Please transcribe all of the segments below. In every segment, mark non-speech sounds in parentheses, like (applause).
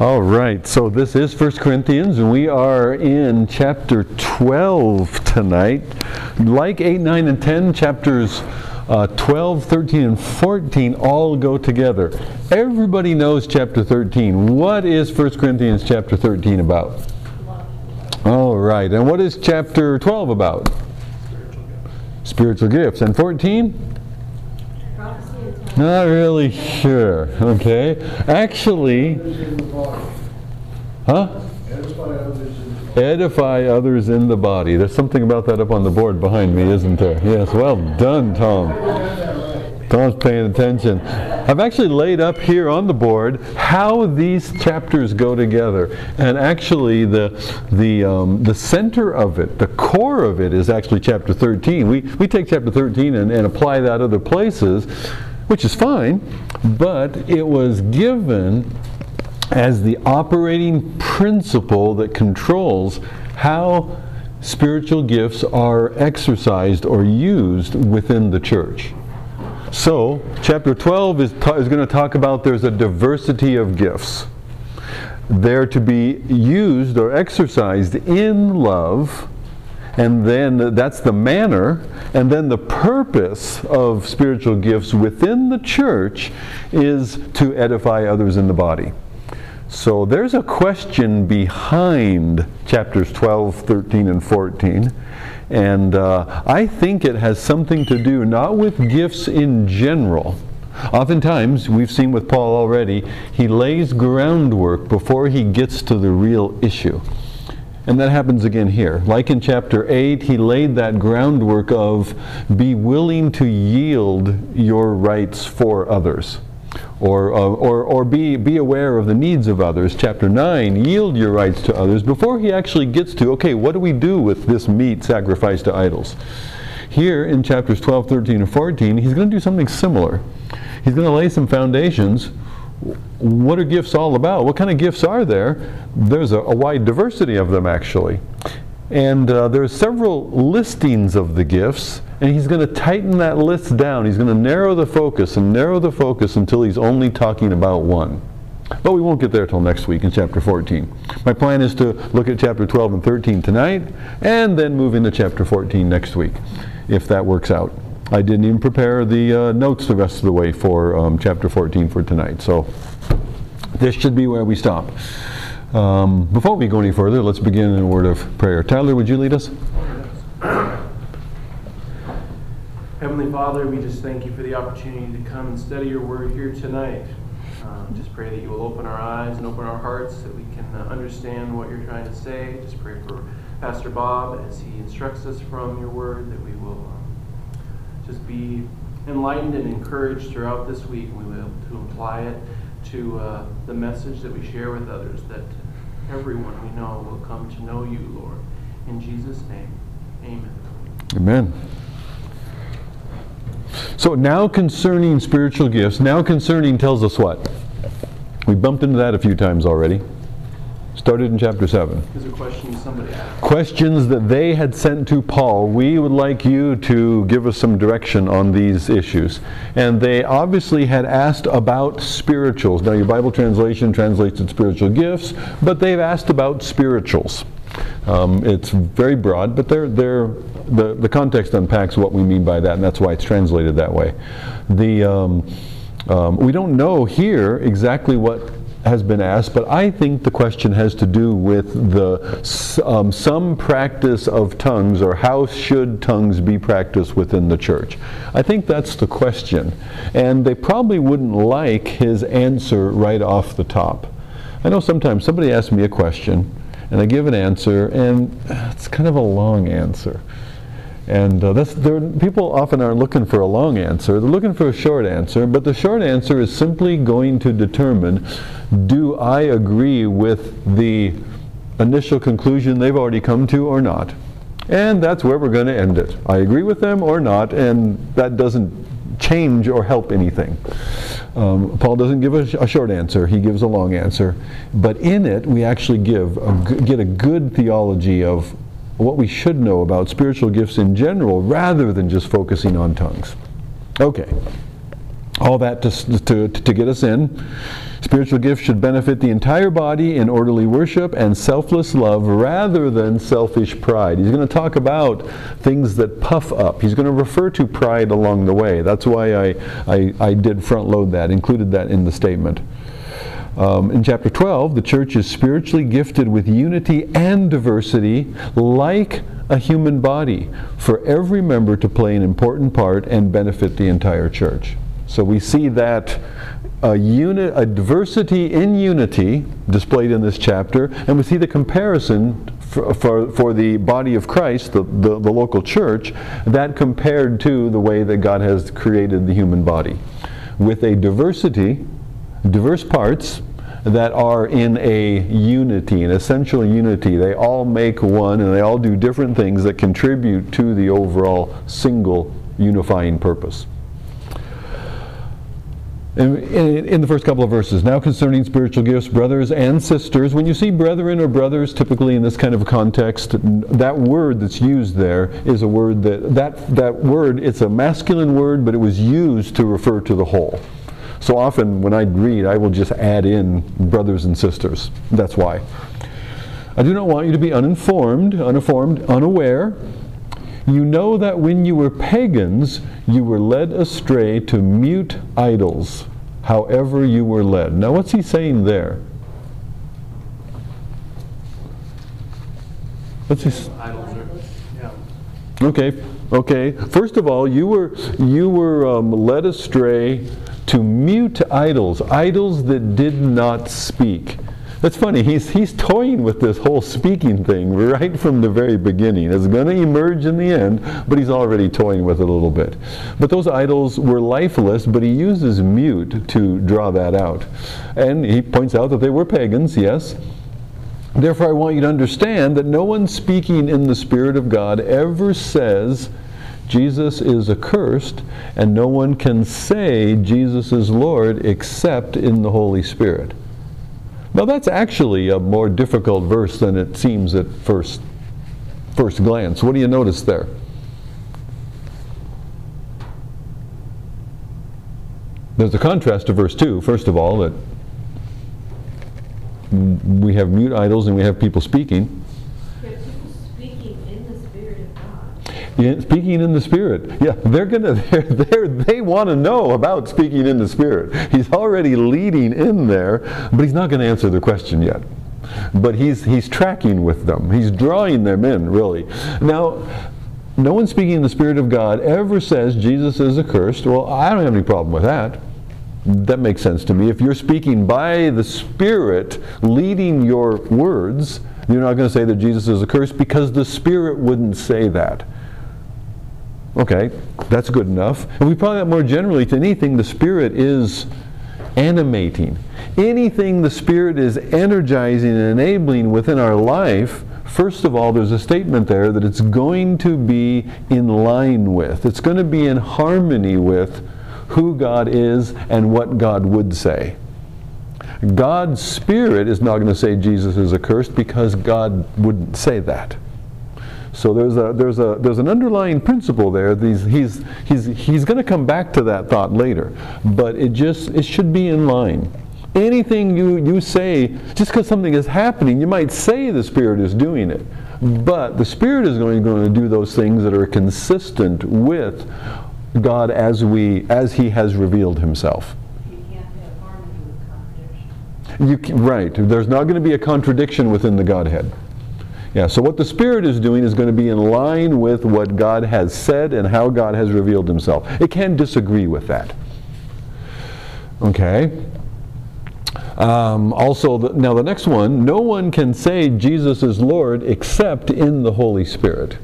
All right, so this is 1 Corinthians, and we are in chapter 12 tonight. Like 8, 9, and 10, chapters uh, 12, 13, and 14 all go together. Everybody knows chapter 13. What is 1 Corinthians chapter 13 about? All right, and what is chapter 12 about? Spiritual gifts. And 14? Not really sure. Okay. Actually, huh? Edify others in the body. There's something about that up on the board behind me, isn't there? Yes. Well done, Tom. Tom's paying attention. I've actually laid up here on the board how these chapters go together, and actually the the um, the center of it, the core of it, is actually chapter 13. We we take chapter 13 and, and apply that other places which is fine, but it was given as the operating principle that controls how spiritual gifts are exercised or used within the church. So, chapter 12 is, is going to talk about there's a diversity of gifts. They're to be used or exercised in love and then that's the manner, and then the purpose of spiritual gifts within the church is to edify others in the body. So there's a question behind chapters 12, 13, and 14. And uh, I think it has something to do not with gifts in general. Oftentimes, we've seen with Paul already, he lays groundwork before he gets to the real issue. And that happens again here. Like in chapter 8, he laid that groundwork of be willing to yield your rights for others. Or, uh, or, or be, be aware of the needs of others. Chapter 9, yield your rights to others before he actually gets to, okay, what do we do with this meat sacrificed to idols? Here in chapters 12, 13, and 14, he's going to do something similar. He's going to lay some foundations what are gifts all about? What kind of gifts are there? There's a, a wide diversity of them, actually. And uh, there's several listings of the gifts, and he's going to tighten that list down. He's going to narrow the focus and narrow the focus until he's only talking about one. But we won't get there till next week in chapter 14. My plan is to look at chapter 12 and 13 tonight, and then move into chapter 14 next week, if that works out. I didn't even prepare the uh, notes the rest of the way for um, chapter 14 for tonight. So this should be where we stop. Um, before we go any further, let's begin in a word of prayer. Tyler, would you lead us? Heavenly Father, we just thank you for the opportunity to come and study your word here tonight. Um, just pray that you will open our eyes and open our hearts that we can uh, understand what you're trying to say. Just pray for Pastor Bob as he instructs us from your word that we will just be enlightened and encouraged throughout this week. And we will be able to apply it to uh, the message that we share with others, that everyone we know will come to know you, Lord. In Jesus' name, amen. Amen. So now concerning spiritual gifts, now concerning tells us what? We bumped into that a few times already. Started in chapter 7. These are questions somebody asked. Questions that they had sent to Paul. We would like you to give us some direction on these issues. And they obviously had asked about spirituals. Now, your Bible translation translates it spiritual gifts, but they've asked about spirituals. Um, it's very broad, but they're, they're, the, the context unpacks what we mean by that, and that's why it's translated that way. The, um, um, we don't know here exactly what has been asked, but I think the question has to do with the um, some practice of tongues or how should tongues be practiced within the church. I think that's the question, and they probably wouldn't like his answer right off the top. I know sometimes somebody asks me a question, and I give an answer, and it's kind of a long answer. And uh, that's, people often aren't looking for a long answer, they're looking for a short answer, but the short answer is simply going to determine do I agree with the initial conclusion they've already come to or not? And that's where we're going to end it. I agree with them or not, and that doesn't change or help anything. Um, Paul doesn't give a, sh- a, short answer, he gives a long answer. But in it, we actually give get a good theology of what we should know about spiritual gifts in general rather than just focusing on tongues. Okay. all that to, to, to get us in. Spiritual gifts should benefit the entire body in orderly worship and selfless love rather than selfish pride. He's going to talk about things that puff up. He's going to refer to pride along the way. That's why I, I, I did front load that, included that in the statement. Um, in chapter 12, the church is spiritually gifted with unity and diversity like a human body for every member to play an important part and benefit the entire church. So we see that a, uni- a diversity in unity displayed in this chapter, and we see the comparison for, for, for the body of Christ, the, the, the local church, that compared to the way that God has created the human body. With a diversity, diverse parts, that are in a unity, an essential unity. They all make one and they all do different things that contribute to the overall single unifying purpose. In, in, in, the first couple of verses, now concerning spiritual gifts, brothers and sisters, when you see brethren or brothers, typically in this kind of context, that word that's used there is a word that, that, that word, it's a masculine word, but it was used to refer to the whole. So often when I read, I will just add in brothers and sisters. That's why. I do not want you to be uninformed, uninformed, unaware. You know that when you were pagans, you were led astray to mute idols, however you were led. Now, what's he saying there? What's he? Yeah. Okay. Okay. First of all, you were you were um, led astray to mute idols, idols that did not speak. That's funny, he's, he's toying with this whole speaking thing right from the very beginning. It's going to emerge in the end, but he's already toying with it a little bit. But those idols were lifeless, but he uses mute to draw that out. And he points out that they were pagans, yes. Therefore, I want you to understand that no one speaking in the Spirit of God ever says, Jesus is accursed, and no one can say Jesus is Lord except in the Holy Spirit. Now that's actually a more difficult verse than it seems at first, first glance. What do you notice there? There's a contrast to verse 2, first of all, that we have mute idols and we have people speaking. Speaking in the Spirit. Yeah, they're gonna (laughs) they're, they're, they want to know about speaking in the Spirit. He's already leading in there, but he's not going to answer the question yet. But he's he's tracking with them. He's drawing them in really. Now, no one speaking in the Spirit of God ever says Jesus is accursed. Well, I don't have any problem with that. That makes sense to me. If you're speaking by the Spirit, leading your words, you're not going to say that Jesus is accursed because the Spirit wouldn't say that. Okay, that's good enough. And we apply that more generally to anything, the Spirit is animating. Anything the Spirit is energizing and enabling within our life, first of all, there's a statement there that it's going to be in line with, it's going to be in harmony with who God is and what God would say. God's Spirit is not going to say Jesus is accursed because God wouldn't say that. So there's a there's a there's an underlying principle there. These, he's he's he's going to come back to that thought later, but it just it should be in line. Anything you you say, just because something is happening, you might say the Spirit is doing it, but the Spirit is going, going to do those things that are consistent with God as we as He has revealed Himself. You right. There's not going to be a contradiction within the Godhead. Yeah, so what the Spirit is doing is going to be in line with what God has said and how God has revealed Himself. It can't disagree with that. Okay? Um, also, the, now the next one no one can say Jesus is Lord except in the Holy Spirit.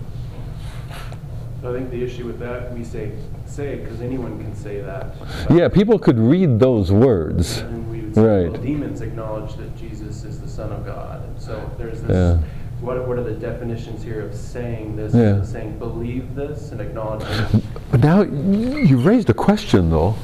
I think the issue with that, we say say because anyone can say that. Yeah, people could read those words. And we would say, right. well, demons acknowledge that Jesus is the Son of God. And so there's this. Yeah what, what are the definitions here of saying this? Yeah. Saying believe this and acknowledge this? But now you raised a question though.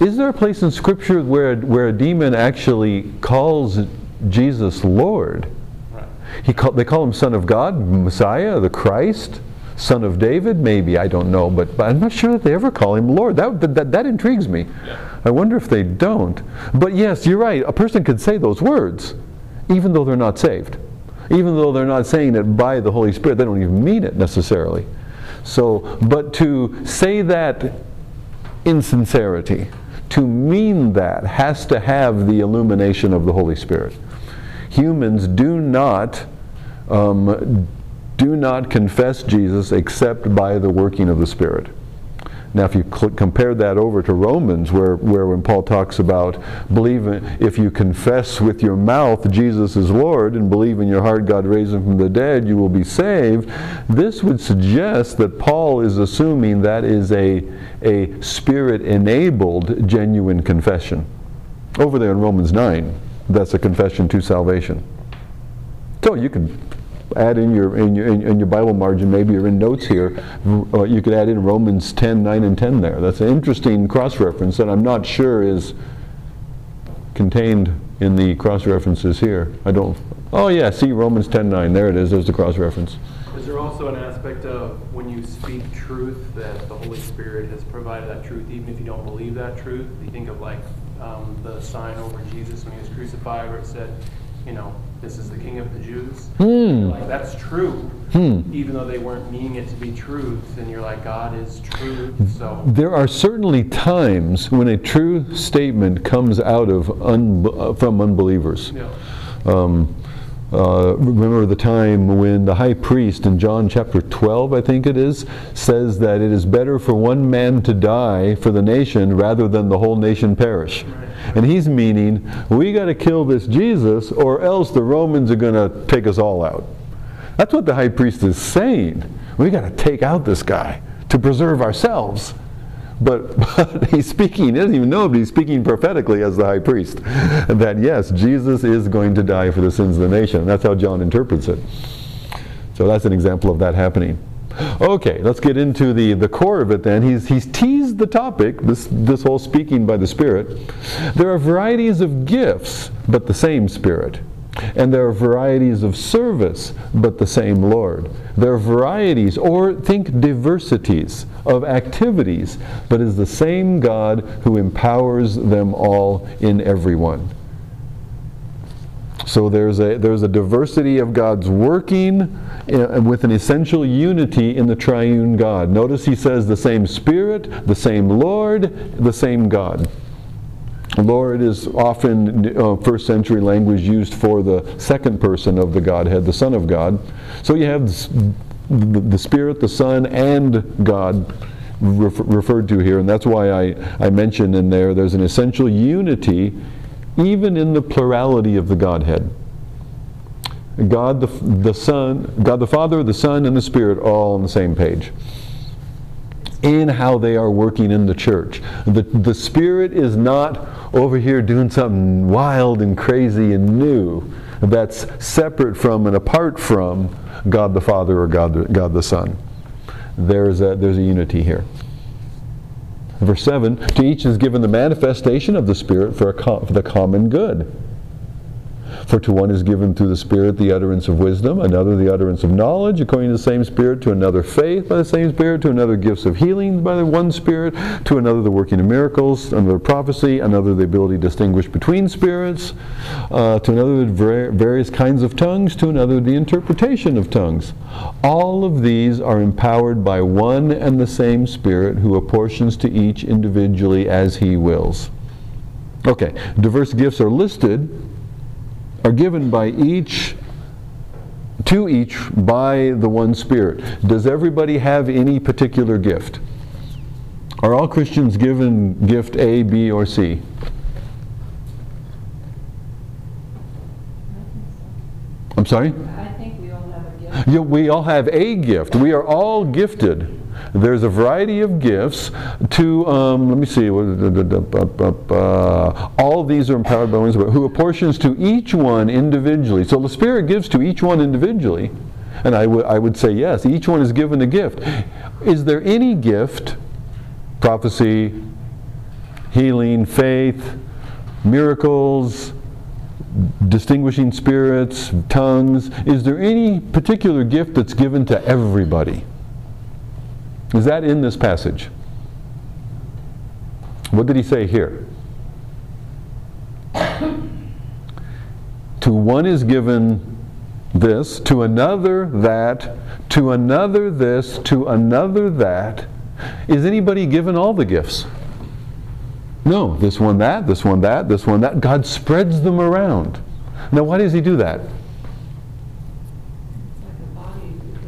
Is there a place in Scripture where, where a demon actually calls Jesus Lord? Right. He call, they call him Son of God, Messiah, the Christ. Son of David? Maybe, I don't know, but, but I'm not sure that they ever call him Lord. That, that, that intrigues me. I wonder if they don't. But yes, you're right. A person could say those words, even though they're not saved. Even though they're not saying it by the Holy Spirit, they don't even mean it necessarily. So, but to say that insincerity, to mean that, has to have the illumination of the Holy Spirit. Humans do not um, do not confess Jesus except by the working of the Spirit. Now, if you compare that over to Romans, where, where when Paul talks about believing, if you confess with your mouth Jesus is Lord and believe in your heart God raised him from the dead, you will be saved, this would suggest that Paul is assuming that is a, a spirit enabled genuine confession. Over there in Romans 9, that's a confession to salvation. So you can add in your in your in, your Bible margin, maybe you're in notes here. Uh, you could add in Romans 10, 9, and 10 there. That's an interesting cross reference that I'm not sure is contained in the cross references here. I don't. Oh yeah, see Romans 10, 9. There it is. There's the cross reference. Is there also an aspect of when you speak truth that the Holy Spirit has provided that truth, even if you don't believe that truth? You think of like um, the sign over Jesus when he was crucified, where it said, you know, this is the king of the Jews. Hmm. Like that's true, Hmm. even though they weren't meaning it to be truth. And you're like, God is truth. So There are certainly times when a true statement comes out of un- uh, from unbelievers. yeah, Um, uh, remember the time when the high priest in John chapter 12, I think it is, says that it is better for one man to die for the nation rather than the whole nation perish. And he's meaning, we got to kill this Jesus or else the Romans are going to take us all out. That's what the high priest is saying. We got to take out this guy to preserve ourselves. But, (laughs) but he's speaking, he doesn't even know, but he's speaking prophetically as the high priest. That yes, Jesus is going to die for the sins of the nation. That's how John interprets it. So that's an example of that happening. Okay, let's get into the, the core of it then. He's, he's teased the topic, this, this whole speaking by the Spirit. There are varieties of gifts, but the same Spirit. And there are varieties of service, but the same Lord. There are varieties, or think diversities, of activities, but is the same God who empowers them all in everyone. So there's a, there's a diversity of God's working uh, with an essential unity in the triune God. Notice he says the same Spirit, the same Lord, the same God. Lord is often uh, first century language used for the second person of the Godhead, the Son of God. So you have the, Spirit, the Son, and God refer, referred to here, and that's why I, I mentioned in there there's an essential unity even in the plurality of the Godhead. God the, the Son, God the Father, the Son, and the Spirit all on the same page in how they are working in the church. The, the Spirit is not over here doing something wild and crazy and new that's separate from and apart from God the Father or God the, God the Son. There's a, there's a unity here. Verse 7 To each is given the manifestation of the Spirit for, com- for the common good. For to one is given through the Spirit the utterance of wisdom, another the utterance of knowledge, according to the same Spirit, to another faith by the same Spirit, to another gifts of healing by the one Spirit, to another the working of miracles, another prophecy, another the ability to distinguish between spirits, uh, to another the various kinds of tongues, to another the interpretation of tongues. All of these are empowered by one and the same Spirit who apportions to each individually as he wills. Okay, diverse gifts are listed are given by each to each by the one spirit. Does everybody have any particular gift? Are all christians given gift a b or c? I'm sorry? I think we all have a gift. yeah, we all have a gift. We are all gifted there's a variety of gifts to, um, let me see, all these are empowered by one Spirit, who apportions to each one individually. So the Spirit gives to each one individually. And I, I would say yes, each one is given a gift. Is there any gift, prophecy, healing, faith, miracles, distinguishing spirits, tongues, is there any particular gift that's given to everybody? Is that in this passage? What did he say here? to one is given this, to another that, to another this, to another that. Is anybody given all the gifts? No, this one that, this one that, this one that. God spreads them around. Now, why does He do that?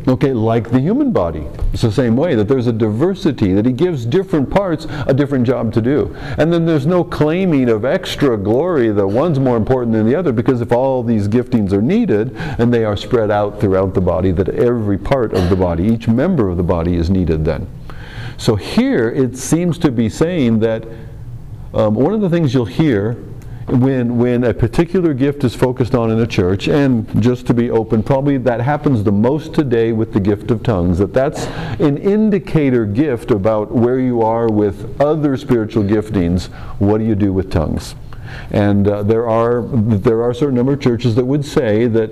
Okay, like the human body. It's the same way that there's a diversity, that he gives different parts a different job to do. And then there's no claiming of extra glory that one's more important than the other, because if all these giftings are needed and they are spread out throughout the body, that every part of the body, each member of the body is needed then. So here it seems to be saying that um, one of the things you'll hear when, when a particular gift is focused on in a church, and just to be open, probably that happens the most today with the gift of tongues, that that's an indicator gift about where you are with other spiritual giftings. What do you do with tongues? And uh, there are there are a certain number of churches that would say that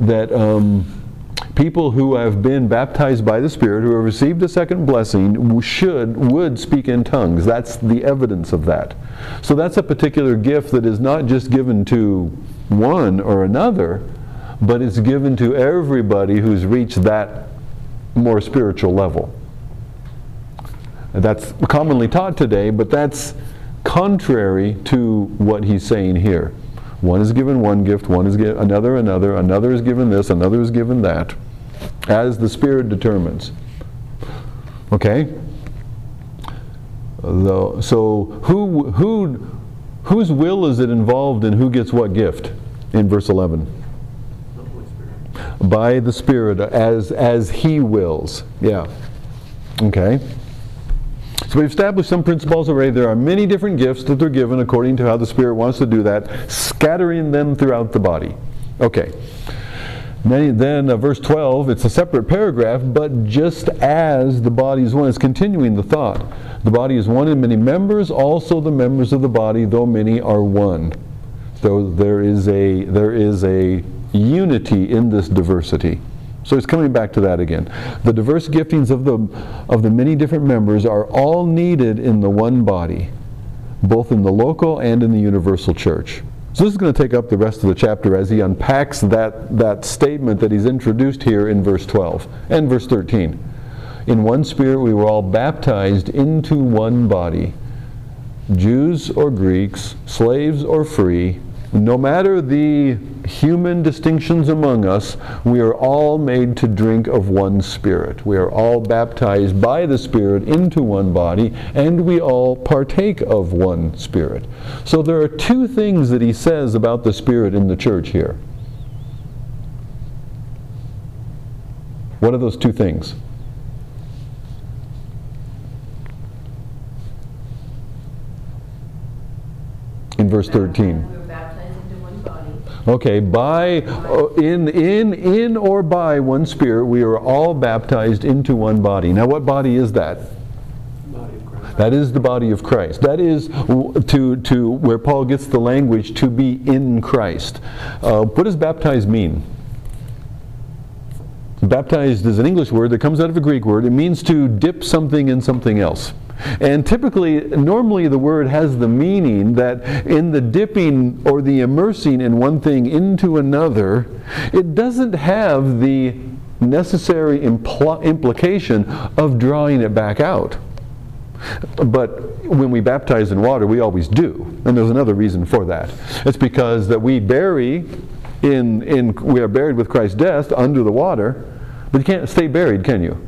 that um, people who have been baptized by the Spirit, who have received a second blessing, should, would speak in tongues. That's the evidence of that. So that's a particular gift that is not just given to one or another, but it's given to everybody who's reached that more spiritual level. That's commonly taught today, but that's contrary to what he's saying here. One is given one gift, one is given another another, another is given this, another is given that as the Spirit determines. Okay? so who, who, whose will is it involved in who gets what gift in verse 11? By the Spirit, as, as He wills. Yeah. Okay. So we've established some principles already. There are many different gifts that they're given according to how the Spirit wants to do that, scattering them throughout the body. Okay. Then, uh, verse 12, it's a separate paragraph, but just as the body is one, it's continuing the thought. The body is one in many members, also the members of the body, though many are one. So there is a, there is a unity in this diversity. So it's coming back to that again. The diverse giftings of the, of the many different members are all needed in the one body, both in the local and in the universal church. So this is going to take up the rest of the chapter as he unpacks that, that statement that he's introduced here in verse 12 and verse 13. In one spirit we were all baptized into one body, Jews or Greeks, slaves or free, no matter the human distinctions among us, we are all made to drink of one Spirit. We are all baptized by the Spirit into one body, and we all partake of one Spirit. So there are two things that he says about the Spirit in the church here. What are those two things? In verse 13. Okay, by uh, in in in or by one spirit we are all baptized into one body. Now what body is that? That is the body of Christ. That is to, to where Paul gets the language to be in Christ. Uh, what does baptized mean? Baptized is an English word that comes out of a Greek word. It means to dip something in something else. And typically, normally the word has the meaning that in the dipping or the immersing in one thing into another, it doesn't have the necessary impl- implication of drawing it back out. But when we baptize in water, we always do. And there's another reason for that. It's because that we bury in, in we are buried with Christ's death under the water, but you can't stay buried, can you?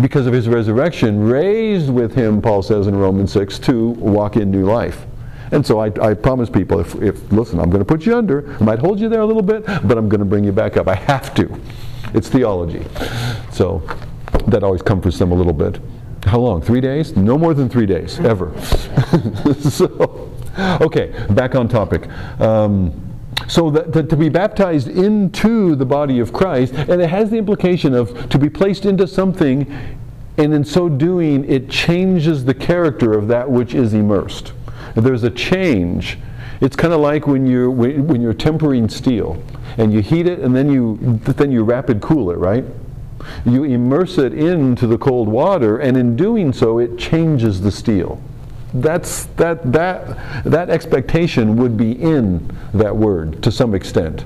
Because of his resurrection, raised with him, Paul says in Romans 6, to walk in new life. And so I, I promise people, if, if, listen, I'm going to put you under, I might hold you there a little bit, but I'm going to bring you back up. I have to. It's theology. So that always comforts them a little bit. How long? Three days? No more than three days, ever. (laughs) so, okay, back on topic. Um, so that, that, to be baptized into the body of Christ, and it has the implication of to be placed into something, and in so doing, it changes the character of that which is immersed. There's a change. It's kind of like when you're when you're tempering steel, and you heat it, and then you then you rapid cool it, right? You immerse it into the cold water, and in doing so, it changes the steel. That's, that, that, that expectation would be in that word to some extent.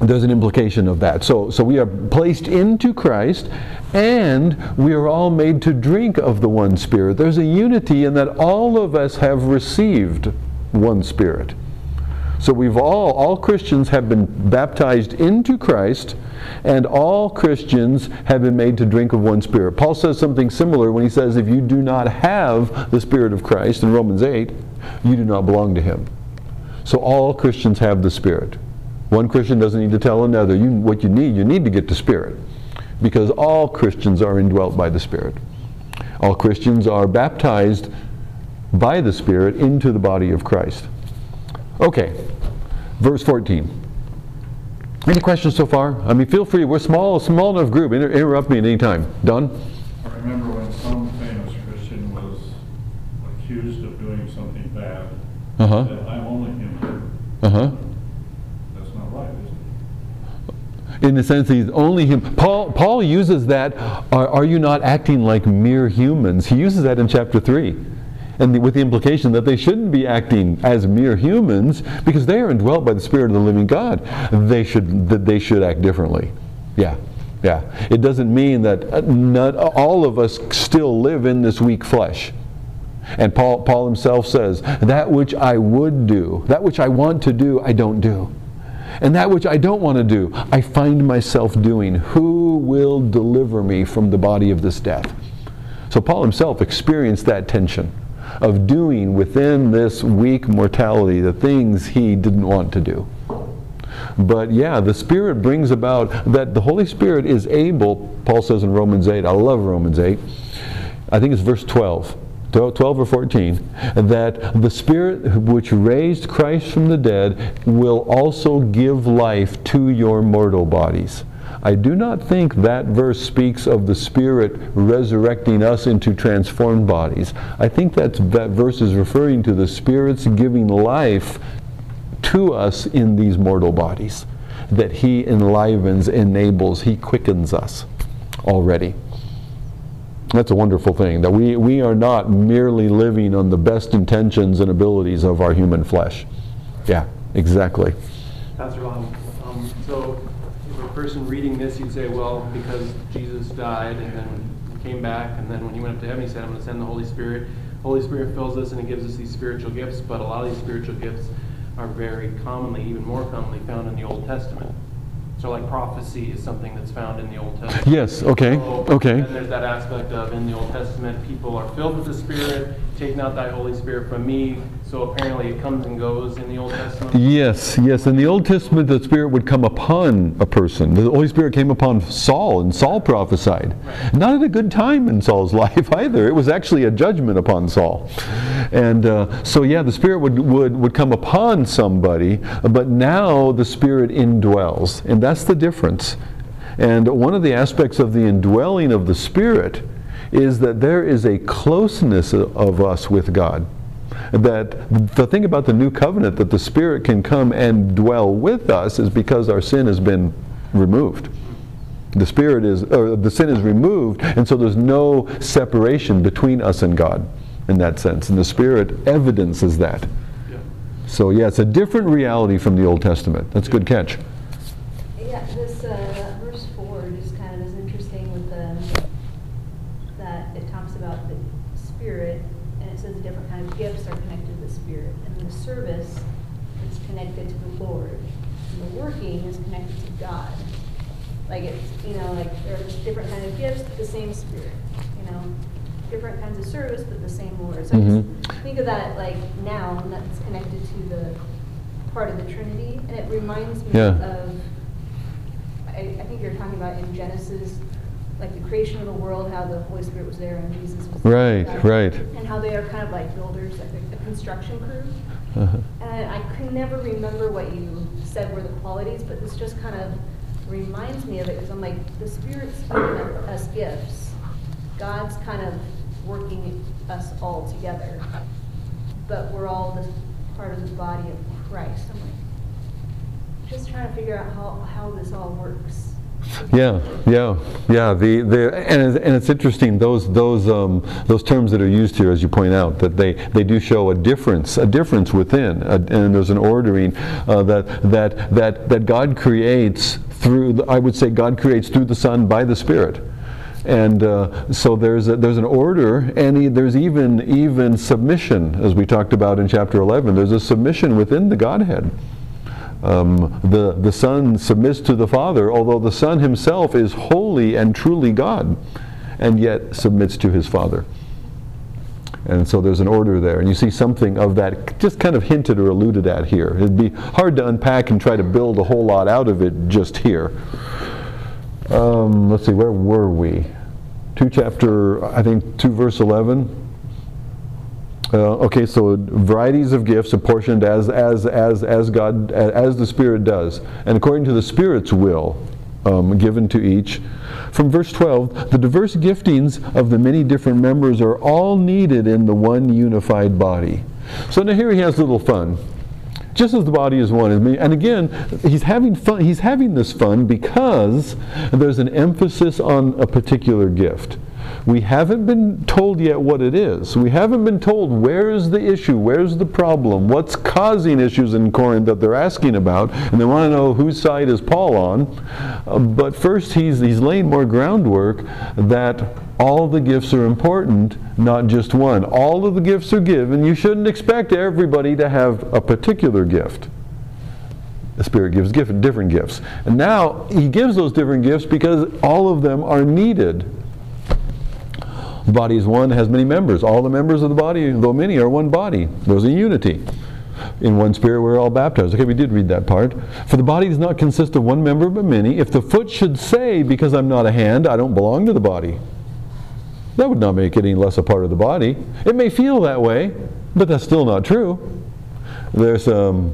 There's an implication of that. So, so we are placed into Christ, and we are all made to drink of the one Spirit. There's a unity in that all of us have received one Spirit. So we've all, all Christians have been baptized into Christ, and all Christians have been made to drink of one Spirit. Paul says something similar when he says, if you do not have the Spirit of Christ in Romans 8, you do not belong to him. So all Christians have the Spirit. One Christian doesn't need to tell another, you, what you need, you need to get the Spirit. Because all Christians are indwelt by the Spirit. All Christians are baptized by the Spirit into the body of Christ. Okay, verse 14. Any questions so far? I mean, feel free. We're small, small enough group. Inter- interrupt me at any time. Don? I remember when some famous Christian was accused of doing something bad, Uh huh. I'm only human. Uh huh. That's not right, is it? In the sense that he's only him. Paul, Paul uses that, are, are you not acting like mere humans? He uses that in chapter 3. And the, with the implication that they shouldn't be acting as mere humans because they are indwelt by the Spirit of the living God. They should, that they should act differently. Yeah. Yeah. It doesn't mean that uh, not all of us still live in this weak flesh. And Paul, Paul himself says, That which I would do, that which I want to do, I don't do. And that which I don't want to do, I find myself doing. Who will deliver me from the body of this death? So Paul himself experienced that tension of doing within this weak mortality the things he didn't want to do. But yeah, the Spirit brings about that the Holy Spirit is able, Paul says in Romans 8, I love Romans 8, I think it's verse 12. 12 or 14, that the Spirit which raised Christ from the dead will also give life to your mortal bodies. I do not think that verse speaks of the Spirit resurrecting us into transformed bodies. I think that, verse is referring to the Spirit's giving life to us in these mortal bodies. That He enlivens, enables, He quickens us already. That's a wonderful thing, that we, we are not merely living on the best intentions and abilities of our human flesh. Yeah, exactly. If a person reading this, you'd say, well, because Jesus died and then he came back, and then when he went up to heaven, he said, I'm going to send the Holy Spirit. The Holy Spirit fills us and it gives us these spiritual gifts, but a lot of these spiritual gifts are very commonly, even more commonly, found in the Old Testament. So, like prophecy is something that's found in the Old Testament. Yes, okay, So, okay. Then there's that aspect of in the Old Testament, people are filled with the Spirit, take not thy Holy Spirit from me. So apparently it comes and goes in the Old Testament. Yes, yes. In the Old Testament, the Spirit would come upon a person. The Holy Spirit came upon Saul, and Saul prophesied. Not at a good time in Saul's (laughs) life either. It was actually a judgment upon Saul. And uh, so, yeah, the Spirit would, would, would come upon somebody, but now the Spirit indwells. And that's the difference. And one of the aspects of the indwelling of the Spirit is that there is a closeness of us with God that the thing about the new covenant that the Spirit can come and dwell with us is because our sin has been removed. The Spirit is, or the sin is removed, and so there's no separation between us and God in that sense. And the Spirit evidences that. Yeah. So, yeah, it's a different reality from the Old Testament. That's a good catch. Yeah, this, uh, verse four just kind of is interesting with the, that it talks about the spirit, and it says the different kind of gifts are connected to the spirit. And the service is connected to the Lord, and the working is connected to God. Like it's, you know, like there's different kind of gifts, but the same spirit, you know? Different kinds of service, but the same Lord. So I Mhm. just think of that like now, and that's connected to the part of the Trinity, and it reminds me Yeah. of I, I think you're talking about in Genesis, like the creation of the world, how the Holy Spirit was there and Jesus was Right, there. right. And how they are kind of like builders, like a, a construction crew. Uh-huh. And I could never remember what you said were the qualities, but this just kind of reminds me of it because I'm like, the Spirit's giving us gifts. God's kind of working us all together, but we're all this part of the body of Christ. I'm like, just trying to figure out how, how this all works. Yeah, yeah, yeah. The, the and, it's, and it's interesting those those um, those terms that are used here, as you point out, that they, they do show a difference, a difference within, a, and there's an ordering uh, that that that that God creates through. The, I would say God creates through the Son by the Spirit. And uh, so there's a, there's an order, and he, there's even even submission, as we talked about in chapter 11. There's a submission within the Godhead. Um, the, the Son submits to the Father, although the Son himself is holy and truly God, and yet submits to his Father. And so there's an order there. And you see something of that just kind of hinted or alluded at here. It'd be hard to unpack and try to build a whole lot out of it just here. Um, let's see, where were we? 2 chapter, I think 2 verse 11. Uh, okay, so varieties of gifts apportioned as as as as God as the Spirit does, and according to the Spirit's will, um, given to each. From verse 12, the diverse giftings of the many different members are all needed in the one unified body. So now here he has a little fun. Just as the body is one, and again, he's having fun. He's having this fun because there's an emphasis on a particular gift. We haven't been told yet what it is. We haven't been told where's the issue, where's the problem, what's causing issues in Corinth that they're asking about, and they want to know whose side is Paul on. Uh, but first, he's, he's laying more groundwork that all the gifts are important, not just one. All of the gifts are given. You shouldn't expect everybody to have a particular gift. The Spirit gives different gifts. And now He gives those different gifts because all of them are needed the body is one, has many members. All the members of the body, though many, are one body. There's a unity. In one spirit we're all baptized. Okay, we did read that part. For the body does not consist of one member but many. If the foot should say, because I'm not a hand, I don't belong to the body, that would not make it any less a part of the body. It may feel that way, but that's still not true. There's um,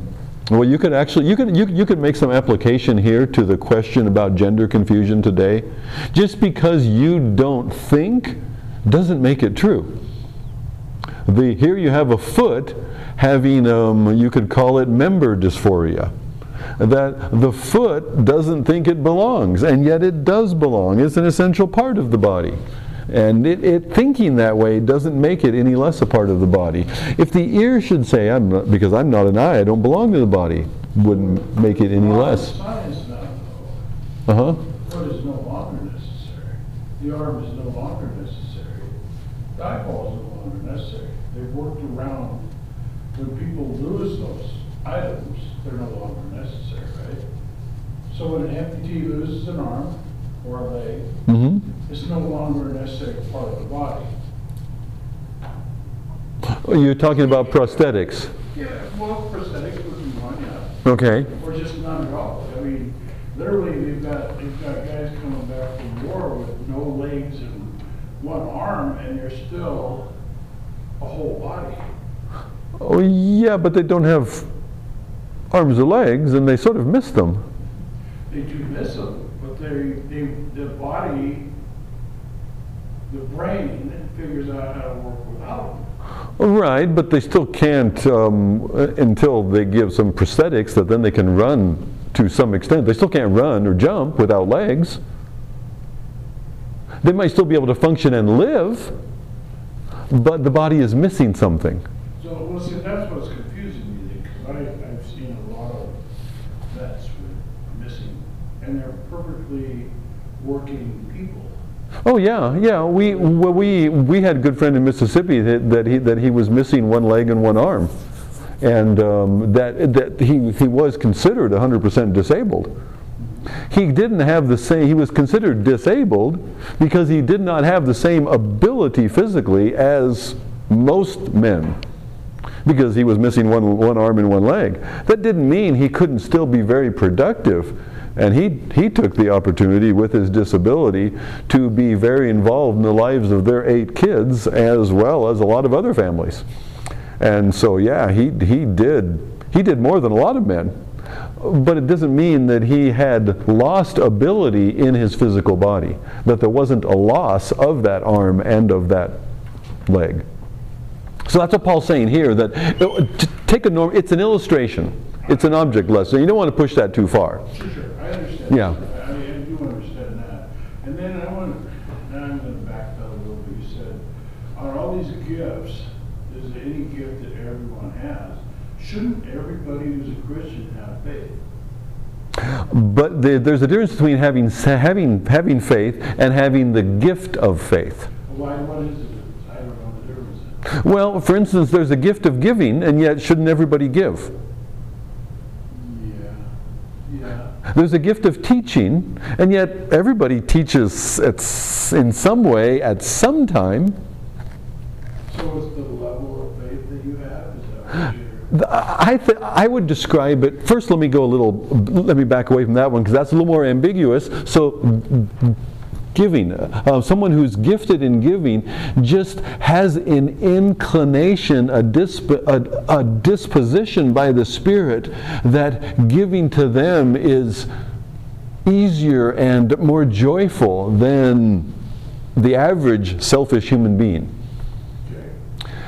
well, you could actually you could you, you could make some application here to the question about gender confusion today. Just because you don't think doesn't make it true. The, here you have a foot having, um, you could call it member dysphoria. That the foot doesn't think it belongs, and yet it does belong. It's an essential part of the body. And it, it, thinking that way doesn't make it any less a part of the body. If the ear should say, I'm not, because I'm not an eye, I don't belong to the body, wouldn't make it any less. Uh huh. Foot is no longer necessary. The arm is no longer necessary eyeballs no longer necessary. They've worked around, when people lose those items, they're no longer necessary, right? So when an amputee loses an arm or a leg, mm-hmm. it's no longer a necessary part of the body. Oh, you're talking about prosthetics. Yeah, well, prosthetics would be one, yeah. Okay. Or just none at all. I mean, literally, they've got, they've got guys coming back from war with no legs and one arm and you're still a whole body. Oh, yeah, but they don't have arms or legs and they sort of miss them. They do miss them, but they, they, the body, the brain figures out how to work without them. Right, but they still can't um, until they give some prosthetics that then they can run to some extent. They still can't run or jump without legs. They might still be able to function and live, but the body is missing something. So, well, see, that's what's confusing me, because I've seen a lot of vets with missing, and they're perfectly working people. Oh yeah, yeah. We well, we we had a good friend in Mississippi that, that he that he was missing one leg and one arm, and um, that that he he was considered 100% disabled. He didn't have the same, he was considered disabled because he did not have the same ability physically as most men because he was missing one, one arm and one leg. That didn't mean he couldn't still be very productive. And he, he took the opportunity with his disability to be very involved in the lives of their eight kids as well as a lot of other families. And so, yeah, he, he, did, he did more than a lot of men but it doesn't mean that he had lost ability in his physical body, that there wasn't a loss of that arm and of that leg. So that's what Paul's saying here that uh, take a norm, it's an illustration, it's an object lesson. You don't want to push that too far. Sure. I understand. Yeah. I, mean, I do understand that. And then I want now I'm going to back that a little bit. You said, are all these gifts, is any gift that everyone has, shouldn't but the, there's a difference between having, having, having faith and having the gift of faith. Why, what is difference? I don't know the difference. Well, for instance, there's a gift of giving, and yet shouldn't everybody give? Yeah, yeah. There's a gift of teaching, and yet everybody teaches at, s- in some way at some time. So it's the level of faith that you have, is that what you're? The- I, th- I would describe it, first let me go a little, let me back away from that one because that's a little more ambiguous. So giving, uh, someone who's gifted in giving just has an inclination, a, disp- a, a disposition by the Spirit that giving to them is easier and more joyful than the average selfish human being.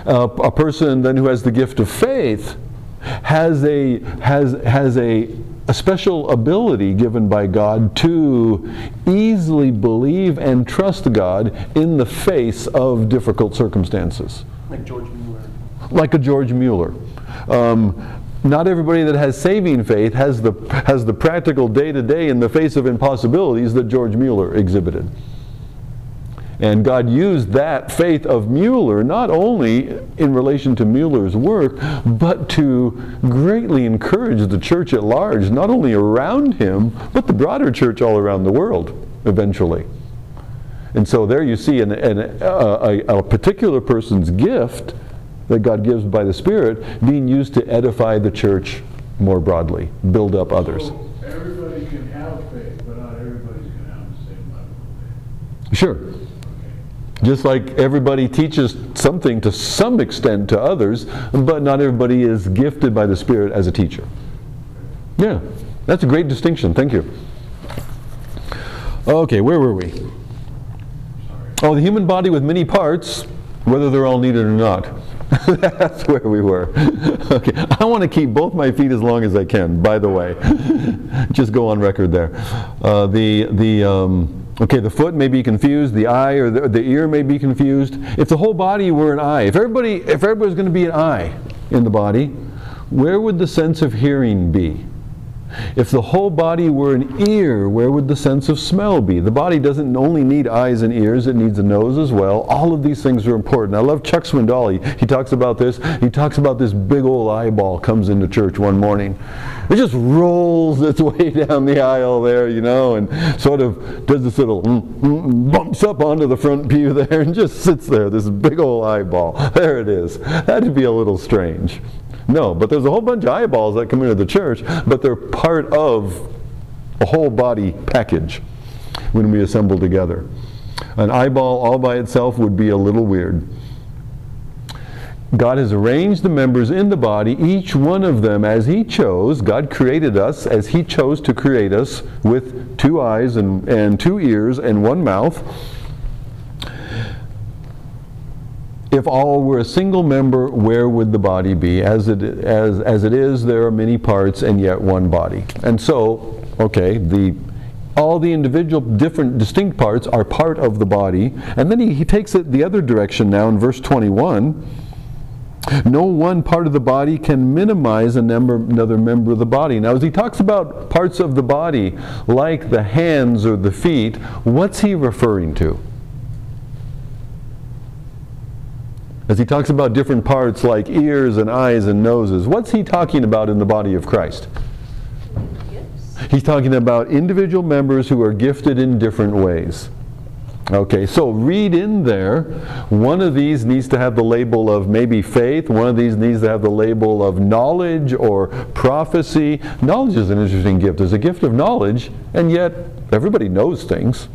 Uh, a person then who has the gift of faith has a has has a a special ability given by God to easily believe and trust God in the face of difficult circumstances, Like George Mueller. like a George Mueller. Um, not everybody that has saving faith has the has the practical day to day in the face of impossibilities that George Mueller exhibited. And God used that faith of Mueller not only in relation to Mueller's work, but to greatly encourage the church at large, not only around him, but the broader church all around the world eventually. And so there you see an, an, a, a, a particular person's gift that God gives by the Spirit being used to edify the church more broadly, build up others. So everybody can have faith, but not everybody's gonna have the same level of faith. Sure. Just like everybody teaches something to some extent to others, but not everybody is gifted by the Spirit as a teacher. Yeah, that's a great distinction. Thank you. Okay, where were we? Oh, the human body with many parts, whether they're all needed or not. (laughs) That's where we were. (laughs) okay, I want to keep both my feet as long as I can. By the way, (laughs) just go on record there. Uh, the the um, okay, the foot may be confused. The eye or the, the ear may be confused. If the whole body were an eye, if everybody if everybody's going to be an eye in the body, where would the sense of hearing be? If the whole body were an ear, where would the sense of smell be? The body doesn't only need eyes and ears, it needs a nose as well. All of these things are important. I love Chuck Swindoll. He talks about this. He talks about this big old eyeball comes into church one morning. It just rolls its (laughs) way down the aisle there, you know, and sort of does this little mm, mm, bumps up onto the front pew there and just sits there, this big old eyeball. There it is. That'd be a little strange. No, but there's a whole bunch of eyeballs that come into the church, but they're part of a whole body package when we assemble together. An eyeball all by itself would be a little weird. God has arranged the members in the body, each one of them as He chose. God created us as He chose to create us with two eyes and, and two ears and one mouth. If all were a single member, where would the body be? As it, as, as it is, there are many parts and yet one body. And so, okay, the, all the individual different distinct parts are part of the body. And then he, he takes it the other direction now in verse 21. No one part of the body can minimize a member, another member of the body. Now, as he talks about parts of the body, like the hands or the feet, what's he referring to? As he talks about different parts like ears and eyes and noses, what's he talking about in the body of Christ? Gifts? He's talking about individual members who are gifted in different ways. Okay, so read in there, one of these needs to have the label of maybe faith, one of these needs to have the label of knowledge or prophecy. Knowledge is an interesting gift. There's a gift of knowledge, and yet everybody knows things.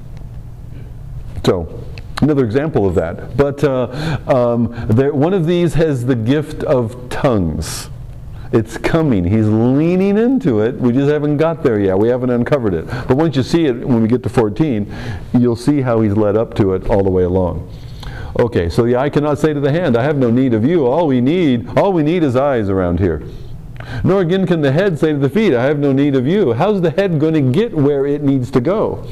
So, another example of that. But uh, um, there, one of these has the gift of tongues. It's coming. He's leaning into it. We just haven't got there yet. We haven't uncovered it. But once you see it, when we get to 14, you'll see how he's led up to it all the way along. Okay, so the eye cannot say to the hand, I have no need of you. All we need, all we need is eyes around here. Nor again can the head say to the feet, I have no need of you. How's the head going to get where it needs to go?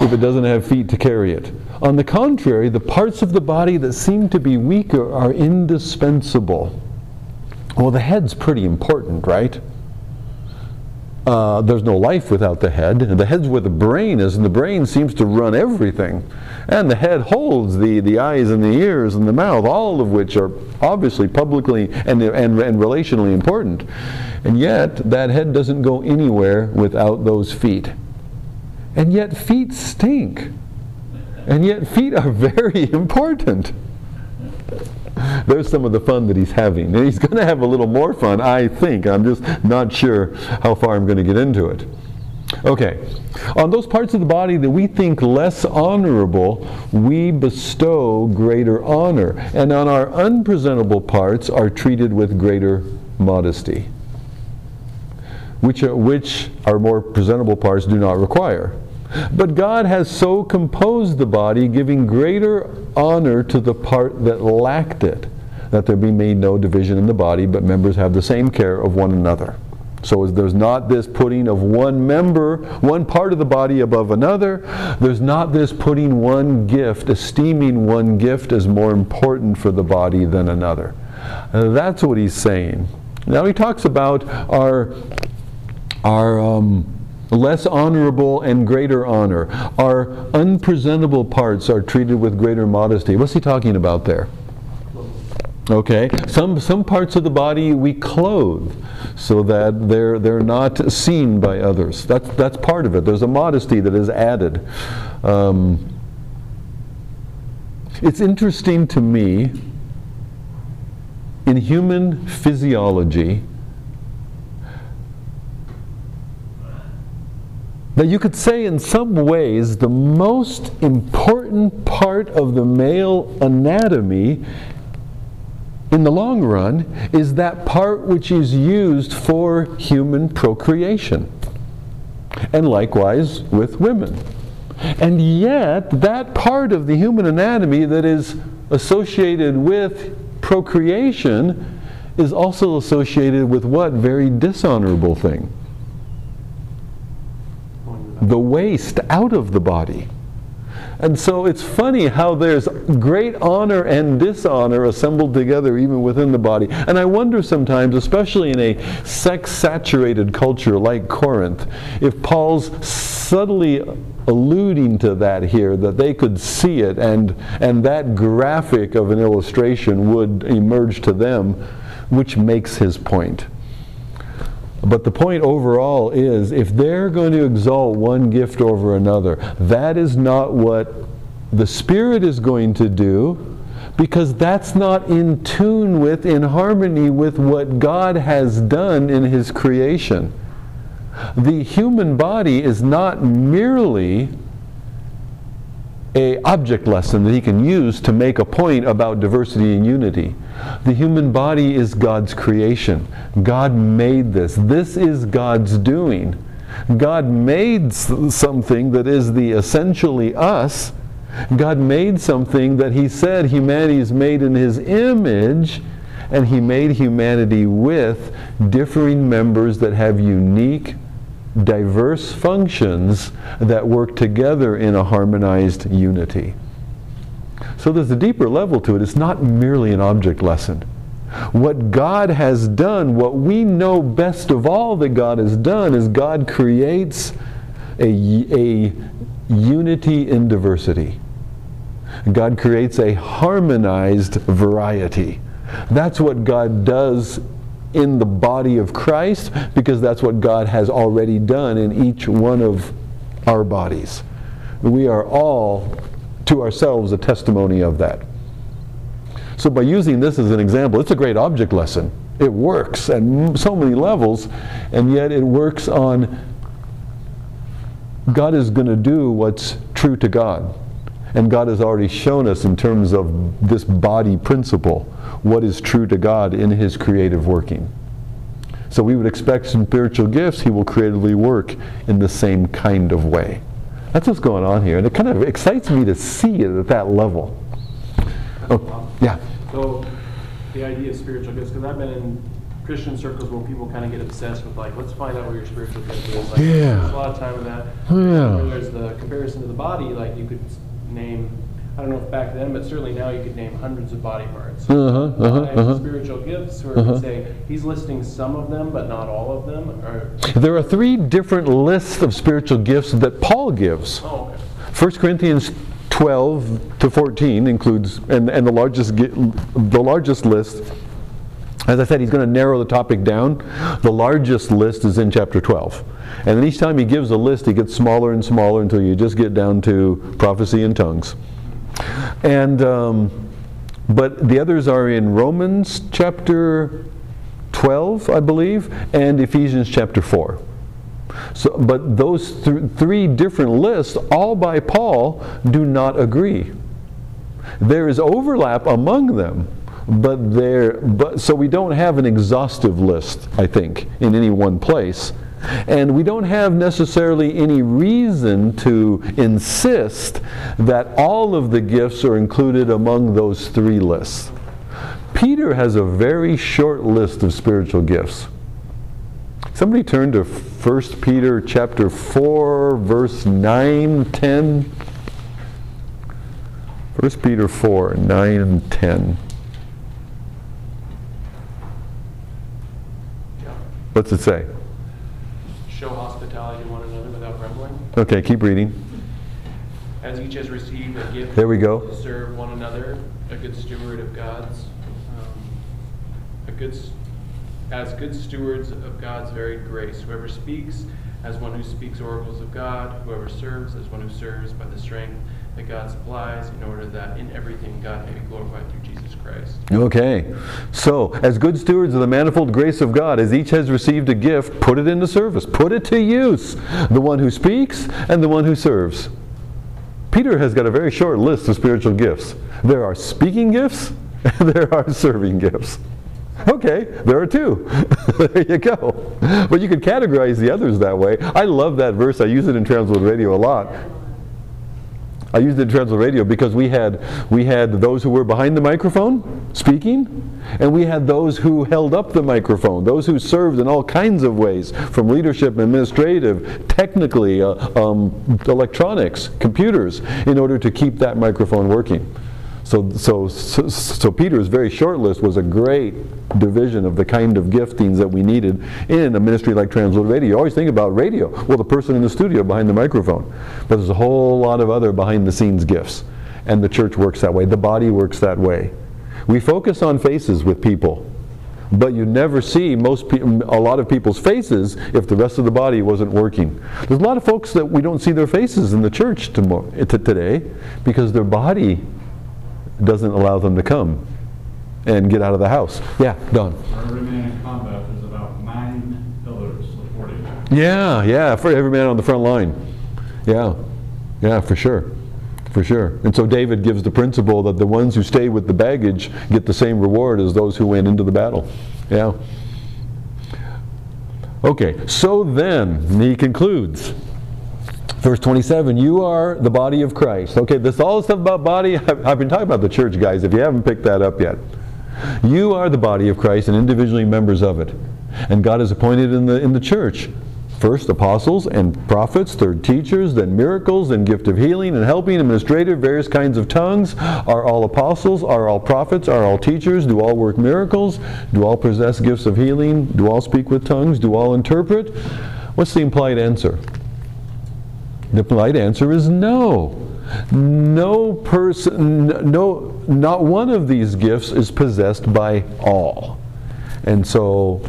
If it doesn't have feet to carry it. On the contrary, the parts of the body that seem to be weaker are indispensable. Well, the head's pretty important, right? Uh, there's no life without the head. The head's where the brain is, and the brain seems to run everything. And the head holds the, the eyes and the ears and the mouth, all of which are obviously publicly and, and, and relationally important. And yet, that head doesn't go anywhere without those feet. And yet, feet stink. And yet, feet are (laughs) very important. There's some of the fun that he's having. And he's (laughs) going to have a little more fun, I think. I'm just not sure how far I'm going to get into it. Okay. On those parts of the body that we think less honorable, we bestow greater honor. And on our unpresentable parts are treated with greater modesty, Uh, which, are, which our more presentable parts do not require. But God has so composed the body, giving greater honor to the part that lacked it, that there be made no division in the body, but members have the same care of one another. So there's not this putting of one member, one part of the body above another. There's not this putting one gift, esteeming one gift as more important for the body than another. that's what he's saying. Now he talks about our, our um, less honorable and greater honor. Our unpresentable parts are treated with greater modesty. What's he talking about there? Okay, some, some parts of the body we clothe so that they're, they're not seen by others. That's, that's part of it. There's a modesty that is added. Um, it's interesting to me in human physiology that you could say in some ways the most important part of the male anatomy in the long run is that part which is used for human procreation. And likewise with women. And yet, that part of the human anatomy that is associated with procreation is also associated with what very dishonorable thing? The waste out of the body. And so it's funny how there's great honor and dishonor assembled together even within the body. And I wonder sometimes, especially in a sex saturated culture like Corinth, if Paul's subtly alluding to that here, that they could see it and, and that graphic of an illustration would emerge to them, which makes his point. But the point overall is if they're going to exalt one gift over another, that is not what the Spirit is going to do because that's not in tune with, in harmony with what God has done in His creation. The human body is not merely a object lesson that he can use to make a point about diversity and unity. The human body is God's creation. God made this. This is God's doing. God made something that is the essentially us. God made something that he said humanity is made in his image and he made humanity with differing members that have unique diverse functions that work together in a harmonized unity. So there's a deeper level to it. It's not merely an object lesson. What God has done, what we know best of all that God has done, is God creates a, a unity in diversity. God creates a harmonized variety. That's what God does in the body of Christ because that's what God has already done in each one of our bodies. We are all to ourselves a testimony of that. So by using this as an example, it's a great object lesson. It works at so many levels, and yet it works on God is going to do what's true to God. And God has already shown us in terms of this body principle what is true to God in His creative working. So we would expect some spiritual gifts, He will creatively work in the same kind of way. That's what's going on here, and it kind of excites me to see it at that level. Oh, yeah. So the idea of spiritual gifts, because I've been in Christian circles where people kind of get obsessed with like, let's find out what your spiritual gift is. Like, Yeah. There's a lot of time in that. Oh, yeah. When there's the comparison to the body, like you could name, I don't know if back then, but certainly now you could name hundreds of body parts. Uh-huh, uh-huh, uh-huh. Spiritual gifts, where Uh-huh. say he's listing some of them, but not all of them. Or There are three different lists of spiritual gifts that Paul gives. oh, okay. 1 Corinthians 12 to 14 includes, and, and the largest the largest list. As I said, he's going to narrow the topic down. The largest list is in chapter 12. And each time he gives a list, he gets smaller and smaller until you just get down to prophecy and tongues. And um, but the others are in Romans chapter 12, I believe, and Ephesians chapter 4. So, but those th- three different lists, all by Paul, do not agree. There is overlap among them, but there, but so we don't have an exhaustive list, I think, in any one place. And we don't have necessarily any reason to insist that all of the gifts are included among those three lists. Peter has a very short list of spiritual gifts. Somebody turn to 1 Peter chapter 4 verse 9 10. 1 Peter 4 9 and 10. Yeah. What's it say? Show hospitality to one another without grumbling. Okay, keep reading. As each has received a gift There we go. to serve one another, a good steward of God's, um, a good, as good stewards of God's varied grace. Whoever speaks, as one who speaks oracles of God. Whoever serves, as one who serves by the strength that God supplies, in order that in everything God may be glorified through Jesus Christ. Okay. So, as good stewards of the manifold grace of God, as each has received a gift, put it into service, put it to use. The one who speaks and the one who serves. Peter has got a very short list of spiritual gifts. There are speaking gifts (laughs) there are serving gifts. Okay, there are two. (laughs) there you go. But you could categorize the others that way. I love that verse. I use it in Trans World Radio a lot. I used it in Trans World Radio because we had we had those who were behind the microphone speaking, and we had those who held up the microphone, those who served in all kinds of ways, from leadership, administrative, technically, uh, um, electronics, computers, in order to keep that microphone working. So, so, so, Peter's very short list was a great division of the kind of giftings that we needed in a ministry like Trans World Radio. You always think about radio, well, the person in the studio behind the microphone. But there's a whole lot of other behind the scenes gifts. And the church works that way, the body works that way. We focus on faces with people, but you never see most pe- a lot of people's faces if the rest of the body wasn't working. There's a lot of folks that we don't see their faces in the church tomorrow, t- today because their body doesn't allow them to come and get out of the house. Yeah, Don. Every man in combat, there's about nine pillars supporting. Yeah, yeah, for every man on the front line. Yeah, yeah, for sure. For sure. And so David gives the principle that the ones who stay with the baggage get the same reward as those who went into the battle. Yeah. Okay, so then he concludes. Verse 27, you are the body of Christ. Okay, this all stuff about body, (laughs) I've, I've been talking about the church, guys, if you haven't picked that up yet. You are the body of Christ and individually members of it. And God has appointed in the, in the church first apostles and prophets, third teachers, then miracles, then gift of healing and helping, administrative, various kinds of tongues. Are all apostles? Are all prophets? Are all teachers? Do all work miracles? Do all possess gifts of healing? Do all speak with tongues? Do all interpret? What's the implied answer? The polite answer is no. No person, no, not one of these gifts is possessed by all. And so,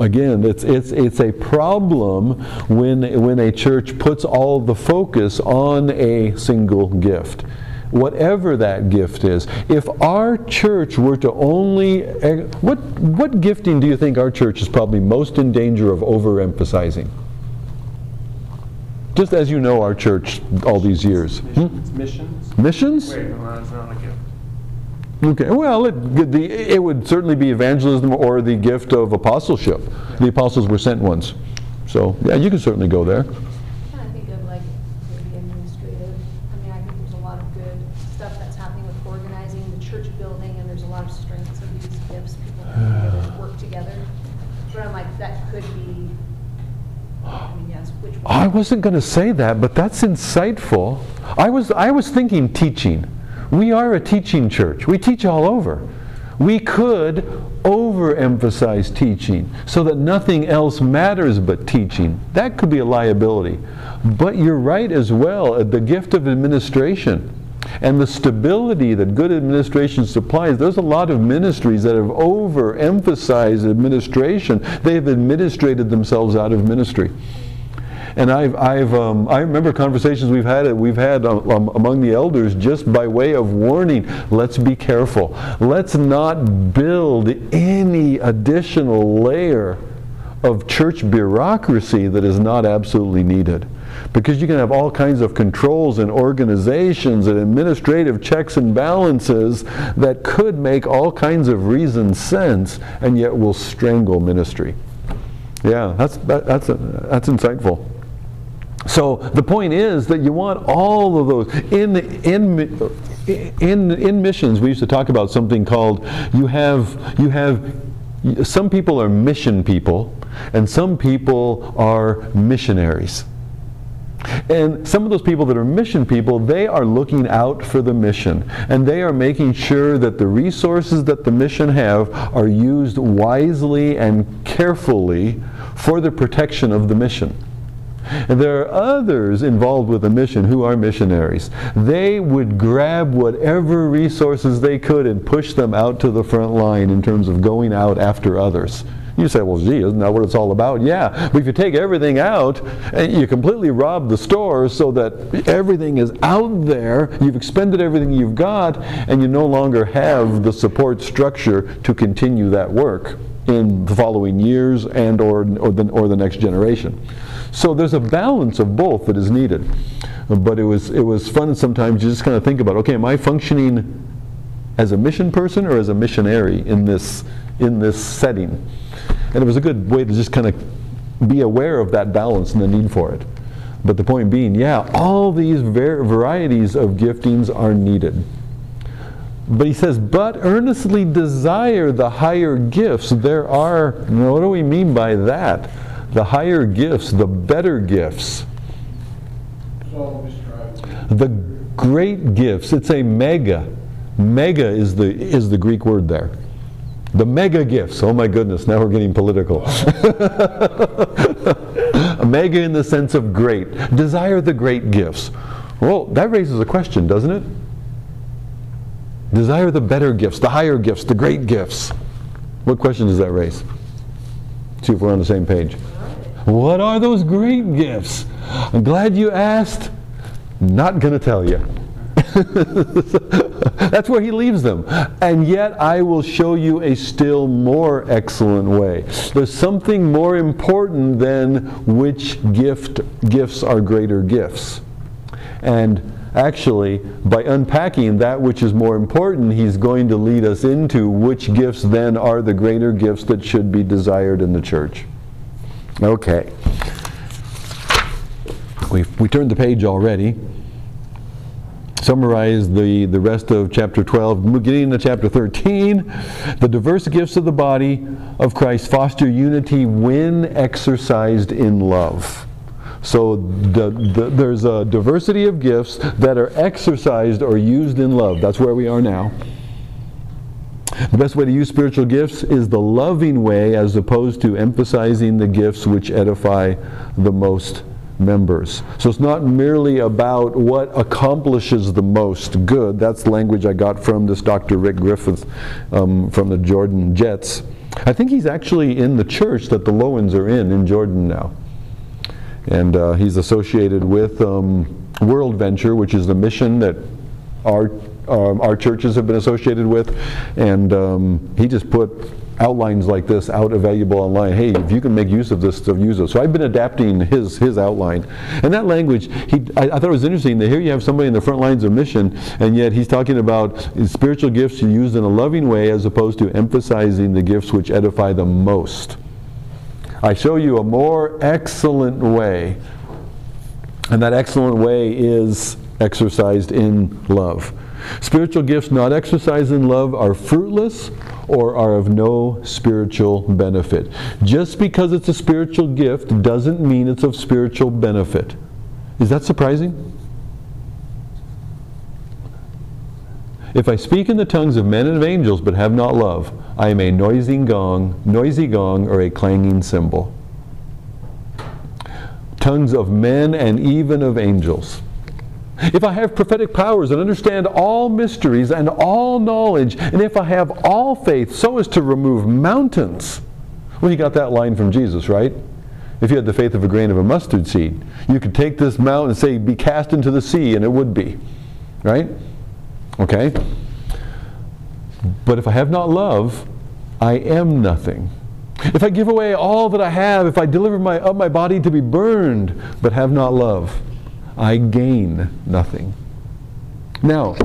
again, it's, it's, it's a problem when, when a church puts all the focus on a single gift. Whatever that gift is. If our church were to only, eh, what, what gifting do you think our church is probably most in danger of overemphasizing? Just as you know our church all these years. Hmm? Missions. missions. Missions? Wait, no, that's not a gift. Okay, well, it, the, it would certainly be evangelism or the gift of apostleship. The apostles were sent ones. So, yeah, you can certainly go there. kind of think of like maybe administrative. I mean, I think there's a lot of good stuff that's happening with organizing the church building, and there's a lot of strengths of these gifts. People can be able to work together. mean, yes, which one? I wasn't going to say that, but that's insightful. I was, I was thinking teaching. We are a teaching church. We teach all over. We could overemphasize teaching so that nothing else matters but teaching. That could be a liability. But you're right as well, uh, the gift of administration and the stability that good administration supplies. There's a lot of ministries that have overemphasized administration. They have administrated themselves out of ministry. And I've, I've, um, I remember conversations we've had, we've had um, um, among the elders just by way of warning. Let's be careful. Let's not build any additional layer of church bureaucracy that is not absolutely needed. Because you can have all kinds of controls and organizations and administrative checks and balances that could make all kinds of reason sense and yet will strangle ministry. Yeah, that's, that, that's, a, that's insightful. So the point is that you want all of those in in in in missions. We used to talk about something called you have you have some people are mission people and some people are missionaries. And some of those people that are mission people, they are looking out for the mission. And they are making sure that the resources that the mission have are used wisely and carefully for the protection of the mission. And there are others involved with the mission who are missionaries. They would grab whatever resources they could and push them out to the front line in terms of going out after others. You say, well, gee, isn't that what it's all about? Yeah, but if you take everything out and you completely rob the stores so that everything is out there, you've expended everything you've got, and you no longer have the support structure to continue that work in the following years and or, or, the, or the next generation. So there's a balance of both that is needed. But it was, it was fun sometimes to just kind of think about, okay, am I functioning as a mission person or as a missionary in this, in this setting? And it was a good way to just kind of be aware of that balance and the need for it. But the point being, yeah, all these var- varieties of giftings are needed. But he says, but earnestly desire the higher gifts. There are, what do we mean by that? The higher gifts, the better gifts. The great gifts. It's a mega. Mega is the, is the Greek word there. The mega gifts. Oh my goodness, now we're getting political. (laughs) mega in the sense of great. Desire the great gifts. Well, that raises a question, doesn't it? Desire the better gifts, the higher gifts, the great gifts. What question does that raise? See if we're on the same page. What are those great gifts? I'm glad you asked. Not going to tell you. (laughs) That's where he leaves them. And yet I will show you a still more excellent way. There's something more important than which gift gifts are greater gifts. And actually, by unpacking that which is more important, he's going to lead us into which gifts then are the greater gifts that should be desired in the church. Okay. We've, we turned the page already. Summarize the, the rest of chapter 12. Getting into chapter 13, the diverse gifts of the body of Christ foster unity when exercised in love. So the, the, there's a diversity of gifts that are exercised or used in love. That's where we are now. The best way to use spiritual gifts is the loving way as opposed to emphasizing the gifts which edify the most members. So it's not merely about what accomplishes the most good. That's language I got from this Dr. Rick Griffith um, from the Jordan Jets. I think he's actually in the church that the Lowens are in, in Jordan now. And uh, he's associated with um, WorldVenture, which is the mission that our um, our churches have been associated with, and um, he just put outlines like this out available online. Hey, if you can make use of this stuff, use it. So I've been adapting his his outline, and that language. He, I, I, thought it was interesting that here you have somebody in the front lines of mission, and yet he's talking about spiritual gifts used in a loving way as opposed to emphasizing the gifts which edify the most. I show you a more excellent way, and that excellent way is exercised in love. Spiritual gifts not exercised in love are fruitless or are of no spiritual benefit. Just because it's a spiritual gift doesn't mean it's of spiritual benefit. Is that surprising? If I speak in the tongues of men and of angels but have not love, I am a noisy gong, noisy gong or a clanging cymbal. Tongues of men and even of angels. If I have prophetic powers and understand all mysteries and all knowledge, and if I have all faith so as to remove mountains. Well, you got that line from Jesus, right? If you had the faith of a grain of a mustard seed, you could take this mountain and say, be cast into the sea, and it would be. Right? Okay? But if I have not love, I am nothing. If I give away all that I have, if I deliver my, up my body to be burned, but have not love, I gain nothing. Now,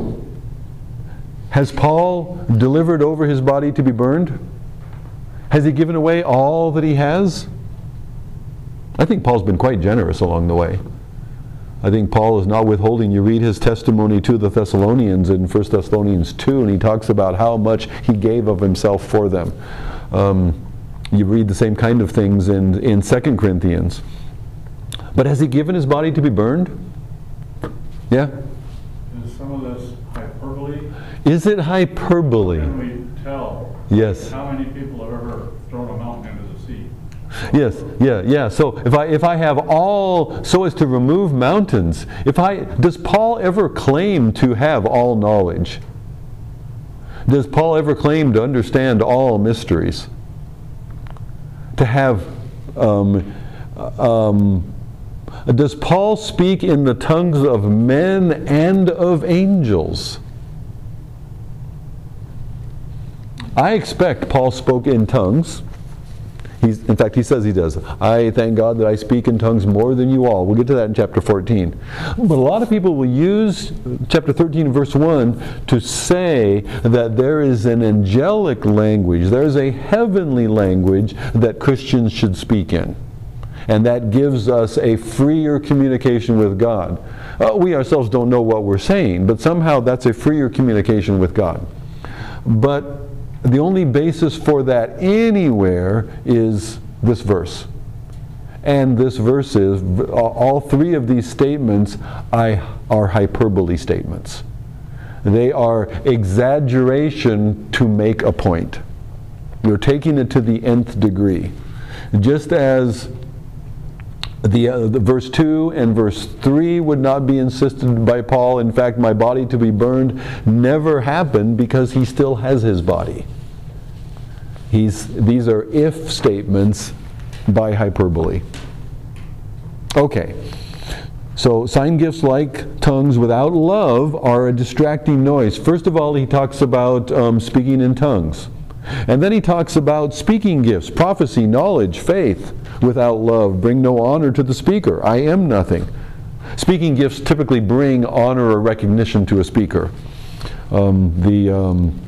has Paul delivered over his body to be burned? Has he given away all that he has? I think Paul's been quite generous along the way. I think Paul is not withholding. You read his testimony to the Thessalonians in 1 Thessalonians 2, and he talks about how much he gave of himself for them. Um, you read the same kind of things in, in 2 Corinthians. But has he given his body to be burned? Yeah? Is some of this hyperbole? Is it hyperbole? Can we tell Yes. how many people have ever thrown a mountain into the sea? Yes, yeah, yeah. So if I if I have all so as to remove mountains, if I does Paul ever claim to have all knowledge? Does Paul ever claim to understand all mysteries? To have um, um, does Paul speak in the tongues of men and of angels? I expect Paul spoke in tongues. He's, in fact, he says he does. I thank God that I speak in tongues more than you all. We'll get to that in chapter 14. But a lot of people will use chapter 13, verse 1 to say that there is an angelic language, there's a heavenly language that Christians should speak in. And that gives us a freer communication with God. Uh, we ourselves don't know what we're saying, but somehow that's a freer communication with God. But the only basis for that anywhere is this verse. And this verse is, all three of these statements are hyperbole statements. They are exaggeration to make a point. You're taking it to the nth degree. Just as the, uh, the, verse 2 and verse 3 would not be insisted by Paul. In fact, my body to be burned never happened because he still has his body. He's, these are if statements by hyperbole. Okay. So, sign gifts like tongues without love are a distracting noise. First of all, he talks about um, speaking in tongues. And then he talks about speaking gifts, prophecy, knowledge, faith without love bring no honor to the speaker. I am nothing. Speaking gifts typically bring honor or recognition to a speaker. Um, the um,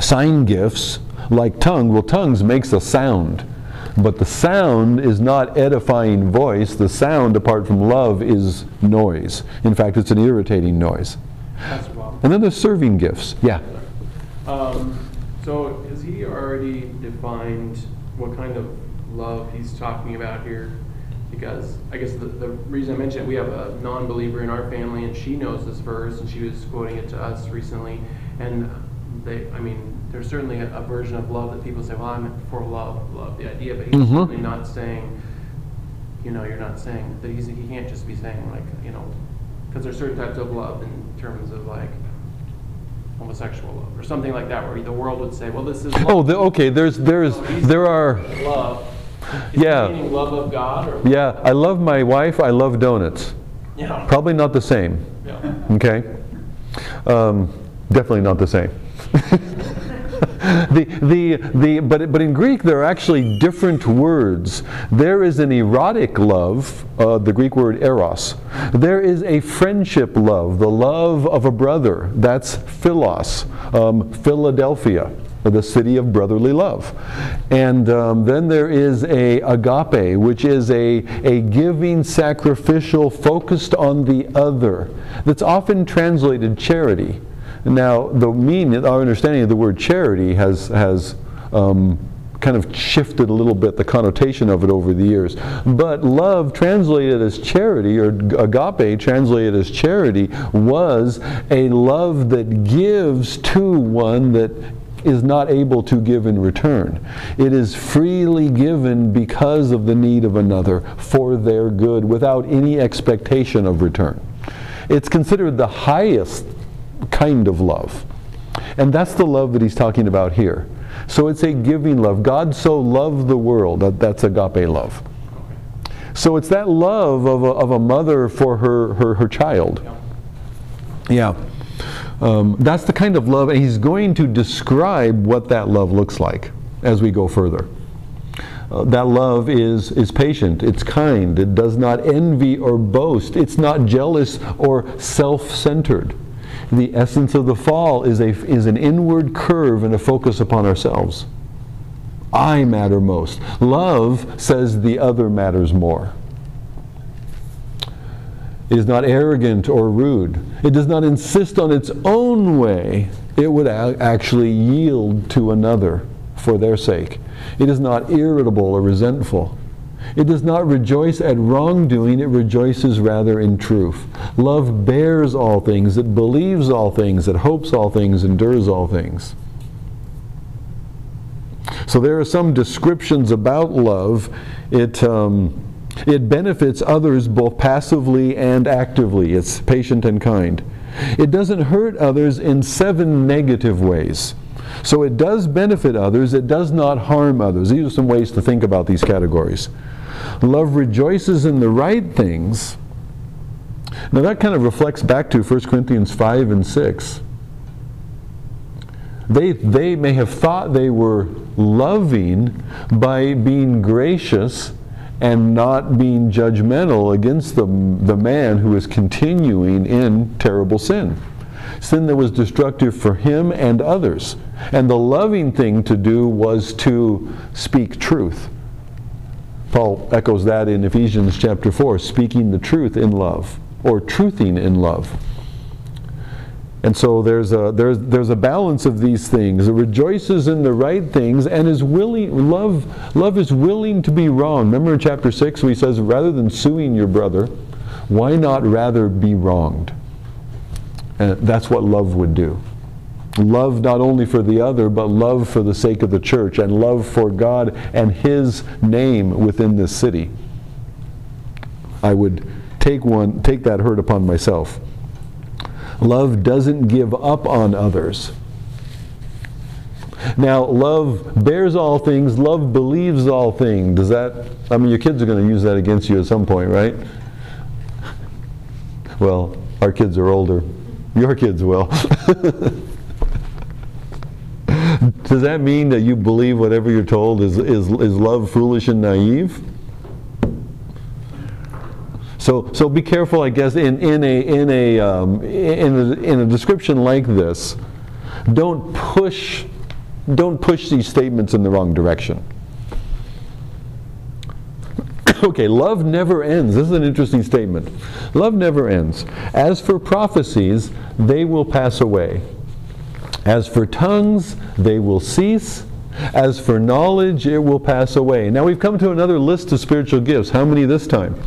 sign gifts, like tongue, well, tongues makes a sound. But the sound is not edifying voice. The sound, apart from love, is noise. In fact, it's an irritating noise. That's. And then there's serving gifts. Yeah. Um, so has he already defined what kind of love he's talking about here? Because I guess the, the reason I mentioned it, we have a non-believer in our family, and she knows this verse, and she was quoting it to us recently. And they, I mean, there's certainly a, a version of love that people say, "Well, I'm for love, love the idea," but he's Mhm. certainly not saying, you know, you're not saying that he's he can't just be saying like, you know, because there's certain types of love in terms of like homosexual love or something like that, where the world would say, "Well, this is Oh, the, okay. There's there's there are. love." Yeah. meaning love of God or Yeah, I love my wife. I love donuts. yeah, Probably not the same. yeah. Okay? Um, definitely not the same. (laughs) the, the, the, but, but in Greek, there are actually different words. There is an erotic love, uh, the Greek word eros. There is a friendship love, the love of a brother. That's philos, um, Philadelphia the city of brotherly love. And um, then there is a agape, which is a, a giving, sacrificial, focused on the other. That's often translated charity. Now, the meaning, our understanding of the word charity has, has um, kind of shifted a little bit the connotation of it over the years. But love, translated as charity, or agape, translated as charity, was a love that gives to one that is not able to give in return. It is freely given because of the need of another for their good without any expectation of return. It's considered the highest kind of love. And that's the love that he's talking about here. So it's a giving love. God so loved the world. That, that's agape love. So it's that love of a, of a mother for her, her, her child. Yeah. Um, that's the kind of love, and he's going to describe what that love looks like as we go further. Uh, that love is, is patient, it's kind, it does not envy or boast, it's not jealous or self centered. The essence of the fall is, a, is an inward curve and a focus upon ourselves. I matter most. Love says the other matters more. It is not arrogant or rude. It does not insist on its own way. It would actually yield to another for their sake. It is not irritable or resentful. It does not rejoice at wrongdoing, it rejoices rather in truth. Love bears all things, it believes all things, it hopes all things, endures all things. So there are some descriptions about love. It, um, it benefits others both passively and actively. It's patient and kind. It doesn't hurt others in seven negative ways. So it does benefit others, it does not harm others. These are some ways to think about these categories. Love rejoices in the right things. Now that kind of reflects back to 1 Corinthians 5 and 6. They, they may have thought they were loving by being gracious and not being judgmental against the, the man who is continuing in terrible sin. Sin that was destructive for him and others. And the loving thing to do was to speak truth. Paul echoes that in Ephesians chapter 4, speaking the truth in love, or truthing in love. And so there's a, there's, there's a balance of these things. It rejoices in the right things and is willing, love, love is willing to be wrong. Remember in chapter 6 where he says, rather than suing your brother, why not rather be wronged? And that's what love would do. Love not only for the other, but love for the sake of the church and love for God and His name within this city. I would take one, take that hurt upon myself. Love doesn't give up on others. Now, love bears all things, love believes all things. Does that, I mean, your kids are going to use that against you at some point, right? Well, our kids are older. Your kids will. (laughs) Does that mean that you believe whatever you're told is, is, is love foolish and naive? So, so be careful, I guess, in, in, a, in, a, um, in, a, in a description like this. Don't push, don't push these statements in the wrong direction. (coughs) okay, love never ends. This is an interesting statement. Love never ends. As for prophecies, they will pass away. As for tongues, they will cease. As for knowledge, it will pass away. Now we've come to another list of spiritual gifts. How many this time?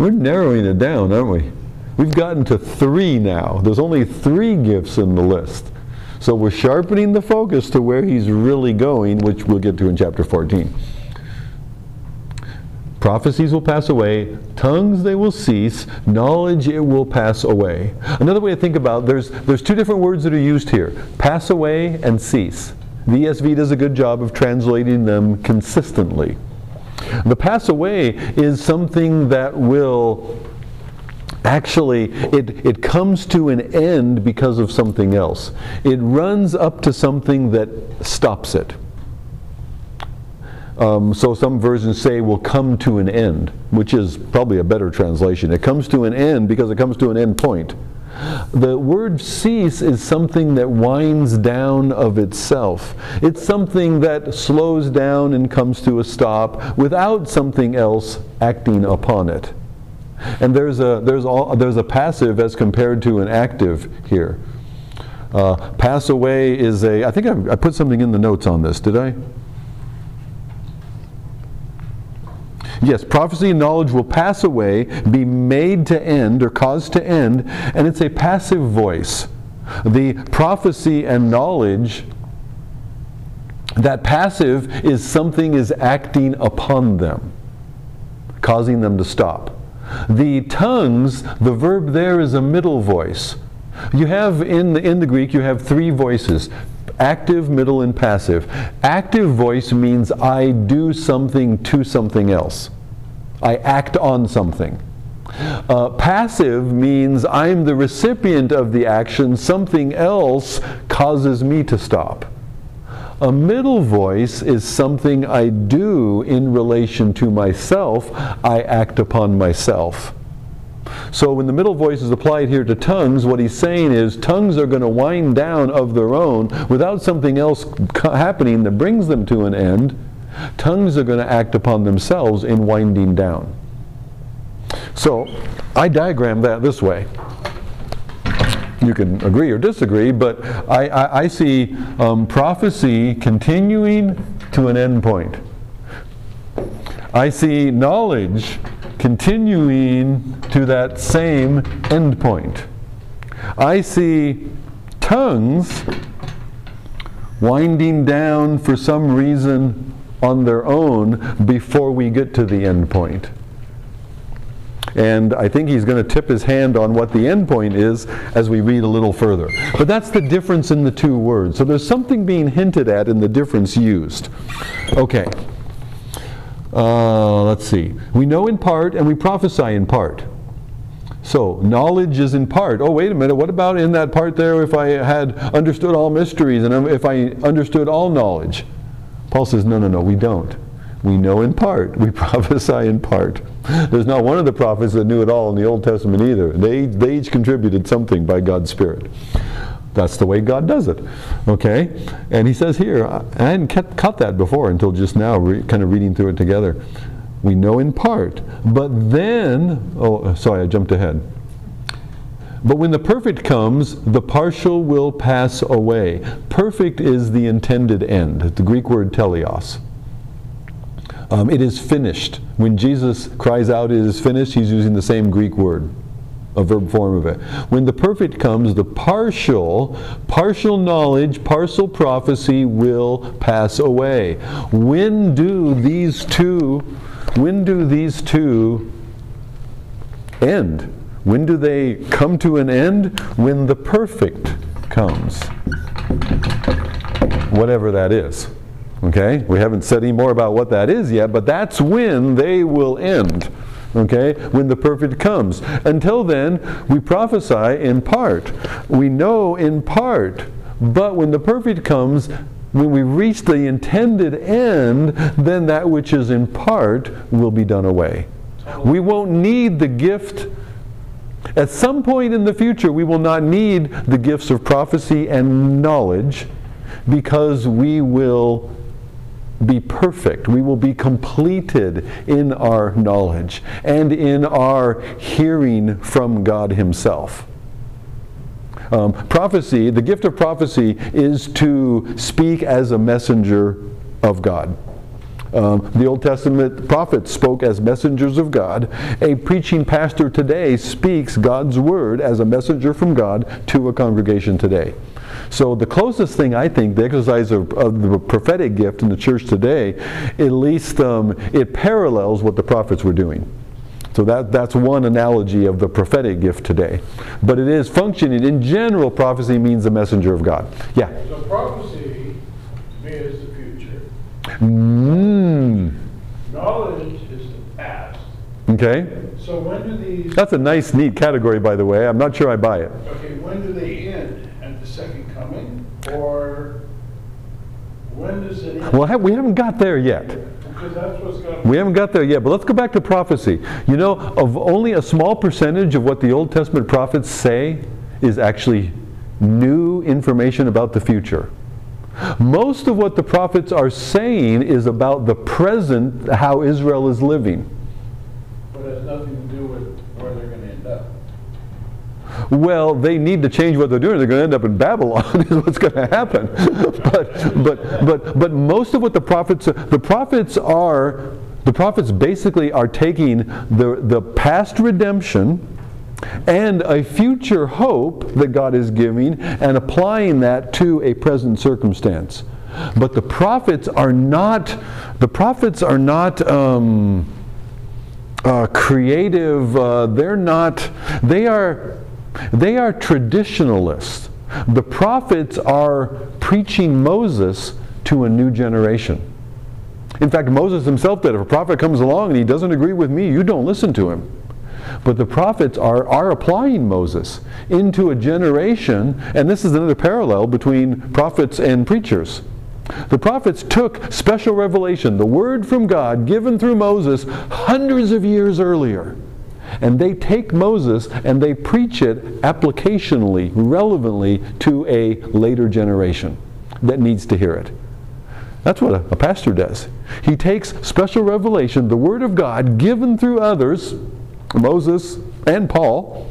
We're narrowing it down, aren't we? We've gotten to three now. There's only three gifts in the list. So we're sharpening the focus to where he's really going, which we'll get to in chapter 14. Prophecies will pass away, tongues they will cease, knowledge it will pass away. Another way to think about there's there's two different words that are used here. Pass away and cease. The ESV does a good job of translating them consistently. The pass away is something that will actually it, it comes to an end because of something else. It runs up to something that stops it. Um, so some versions say will come to an end, which is probably a better translation. It comes to an end because it comes to an end point. The word cease is something that winds down of itself. It's something that slows down and comes to a stop without something else acting upon it. And there's a, there's, all, there's a passive as compared to an active here. Uh, pass away is a, I think I, I put something in the notes on this, did I? Yes, prophecy and knowledge will pass away, be made to end or caused to end, and it's a passive voice. The prophecy and knowledge, that passive is something is acting upon them, causing them to stop. The tongues, the verb there is a middle voice. You have in the, in the Greek, you have three voices active, middle, and passive. Active voice means I do something to something else. I act on something. Uh, passive means I'm the recipient of the action, something else causes me to stop. A middle voice is something I do in relation to myself, I act upon myself. So when the middle voice is applied here to tongues, what he's saying is tongues are going to wind down of their own without something else happening that brings them to an end. Tongues are going to act upon themselves in winding down. So I diagram that this way. You can agree or disagree, but I, I, I see um, prophecy continuing to an end point. I see knowledge continuing to that same endpoint. I see tongues winding down for some reason on their own before we get to the end point. And I think he's going to tip his hand on what the end point is as we read a little further. But that's the difference in the two words. So there's something being hinted at in the difference used. Okay. Uh, let's see. We know in part and we prophesy in part. So, knowledge is in part. Oh, wait a minute. What about in that part there if I had understood all mysteries and if I understood all knowledge? Paul says, no, no, no, we don't. We know in part. We (laughs) prophesy in part. There's not one of the prophets that knew it all in the Old Testament either. They, they each contributed something by God's Spirit. That's the way God does it. Okay? And he says here, I hadn't cut that before until just now, kind of reading through it together. We know in part. But then, oh, sorry, I jumped ahead. But when the perfect comes, the partial will pass away. Perfect is the intended end, the Greek word teleos. Um, it is finished. When Jesus cries out, it is finished, he's using the same Greek word, a verb form of it. When the perfect comes, the partial, partial knowledge, partial prophecy will pass away. When do these two, when do these two end? When do they come to an end? When the perfect comes. Whatever that is. Okay? We haven't said any more about what that is yet, but that's when they will end. Okay? When the perfect comes. Until then, we prophesy in part. We know in part. But when the perfect comes, when we reach the intended end, then that which is in part will be done away. We won't need the gift. At some point in the future, we will not need the gifts of prophecy and knowledge because we will be perfect. We will be completed in our knowledge and in our hearing from God Himself. Um, prophecy, the gift of prophecy, is to speak as a messenger of God. Um, the Old Testament prophets spoke as messengers of God. A preaching pastor today speaks God's word as a messenger from God to a congregation today. So the closest thing I think, the exercise of, of the prophetic gift in the church today, at least um, it parallels what the prophets were doing. So that, that's one analogy of the prophetic gift today. But it is functioning. In general, prophecy means the messenger of God. Yeah? So prophecy, to me, is the future. Mm. Knowledge is the past. Okay. So when do these... That's a nice, neat category, by the way. I'm not sure I buy it. Okay, when do they end? At the second coming? Or when does it end? Well, we haven't got there yet. Because that's what's going to... We haven't got there yet, but let's go back to prophecy. You know, of only a small percentage of what the Old Testament prophets say is actually new information about the future. Most of what the prophets are saying is about the present, how Israel is living. But it has nothing to do with well, they need to change what they're doing. They're going to end up in Babylon. (laughs) Is what's going to happen. (laughs) but but but but most of what the prophets the prophets are the prophets basically are taking the the past redemption and a future hope that God is giving and applying that to a present circumstance. But the prophets are not the prophets are not. Um, uh, creative. Uh, they're not. They are. They are traditionalists. The prophets are preaching Moses to a new generation. In fact, Moses himself did. If a prophet comes along and he doesn't agree with me, you don't listen to him. But the prophets are, are applying Moses into a generation, and this is another parallel between prophets and preachers. The prophets took special revelation, the word from God given through Moses hundreds of years earlier, and they take Moses and they preach it applicationally, relevantly to a later generation that needs to hear it. That's what a, a pastor does. He takes special revelation, the word of God given through others, Moses and Paul,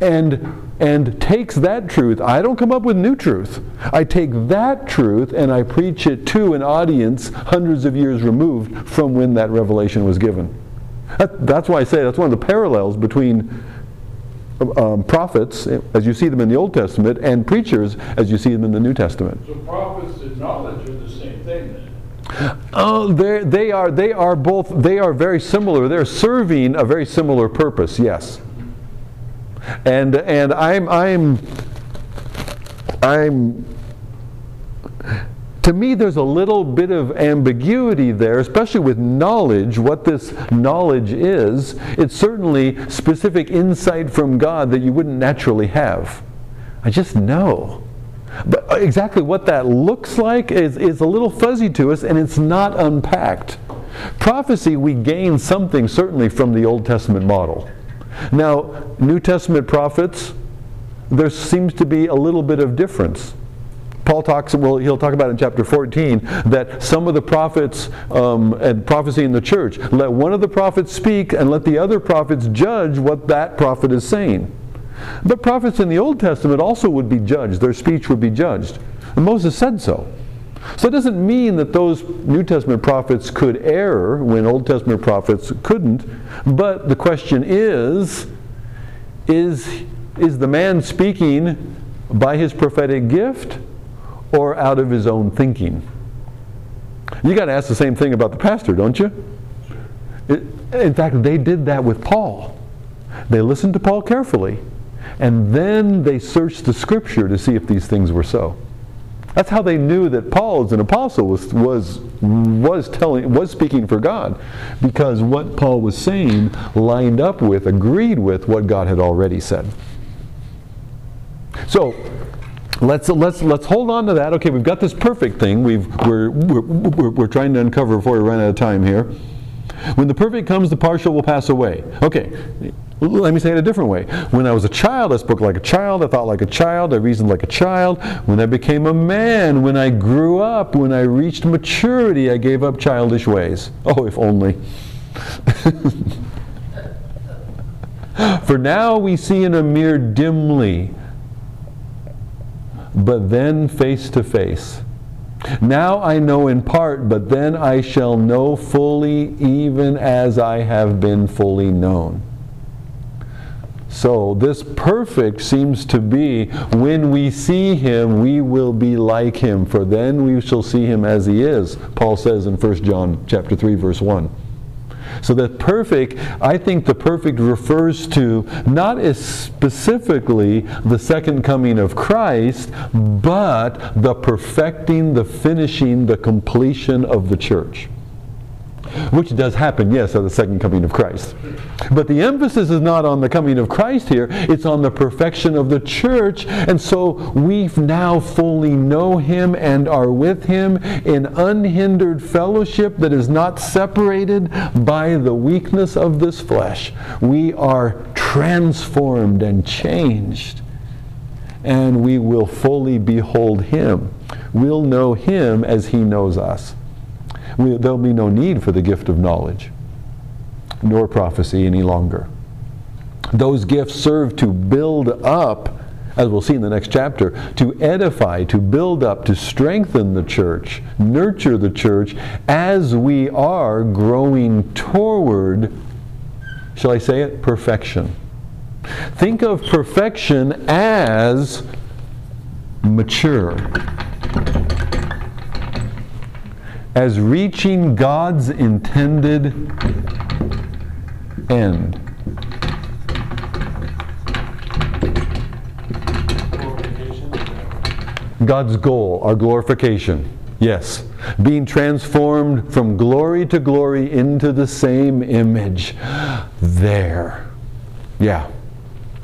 and and takes that truth. I don't come up with new truth. I take that truth and I preach it to an audience hundreds of years removed from when that revelation was given. That, that's why I say that's one of the parallels between um, prophets, as you see them in the Old Testament, and preachers, as you see them in the New Testament. So prophets and knowledge are the same thing then? Oh, they are. They are both. They are very similar. They're serving a very similar purpose. Yes. And and I'm I'm I'm to me there's a little bit of ambiguity there, especially with knowledge, what this knowledge is. It's certainly specific insight from God that you wouldn't naturally have. I just know. But uh, exactly what that looks like is, is a little fuzzy to us and it's not unpacked. Prophecy, we gain something certainly from the Old Testament model. Now, New Testament prophets, there seems to be a little bit of difference. Paul talks, well, he'll talk about in chapter 14 that some of the prophets um, and prophecy in the church, let one of the prophets speak and let the other prophets judge what that prophet is saying. But prophets in the Old Testament also would be judged, their speech would be judged. And Moses said so. So it doesn't mean that those New Testament prophets could err when Old Testament prophets couldn't, but the question is is, is the man speaking by his prophetic gift or out of his own thinking? You got to ask the same thing about the pastor, don't you? It, in fact, they did that with Paul. They listened to Paul carefully, and then they searched the scripture to see if these things were so. That's how they knew that Paul, as an apostle, was, was, was, telling, was speaking for God, because what Paul was saying lined up with, agreed with what God had already said. So, let's let's let's hold on to that. Okay, we've got this perfect thing. We've we're we're, we're, we're trying to uncover before we run out of time here. When the perfect comes, the partial will pass away. Okay, let me say it a different way. When I was a child, I spoke like a child, I thought like a child, I reasoned like a child. When I became a man, when I grew up, when I reached maturity, I gave up childish ways. Oh, if only. (laughs) For now we see in a mirror dimly, but then face to face. Now I know in part, but then I shall know fully, even as I have been fully known. So, this perfect seems to be when we see him, we will be like him, for then we shall see him as he is, Paul says in 1 John chapter 3 verse 1. So the perfect, I think the perfect refers to not as specifically the second coming of Christ, but the perfecting, the finishing, the completion of the church which does happen, yes, at the second coming of Christ. But the emphasis is not on the coming of Christ here, it's on the perfection of the church. And so we now fully know him and are with him in unhindered fellowship that is not separated by the weakness of this flesh. We are transformed and changed. And we will fully behold him. We'll know him as he knows us we, there'll be no need for the gift of knowledge nor prophecy any longer. Those gifts serve to build up, as we'll see in the next chapter, to edify, to build up, to strengthen the church, nurture the church as we are growing toward, shall I say it, perfection. Think of perfection as mature, as reaching God's intended end. God's goal, our glorification. Yes. Being transformed from glory to glory into the same image. There. Yeah.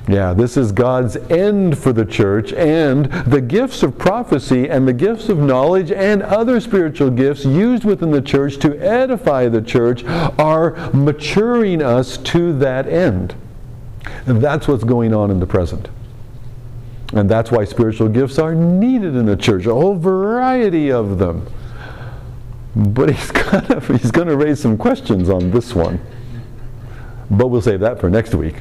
Yeah, this is God's end for the church, and the gifts of prophecy and the gifts of knowledge and other spiritual gifts used within the church to edify the church are maturing us to that end. And that's what's going on in the present. And that's why spiritual gifts are needed in the church, a whole variety of them. But he's (laughs) gonna, he's going to raise some questions on this one. But we'll save that for next week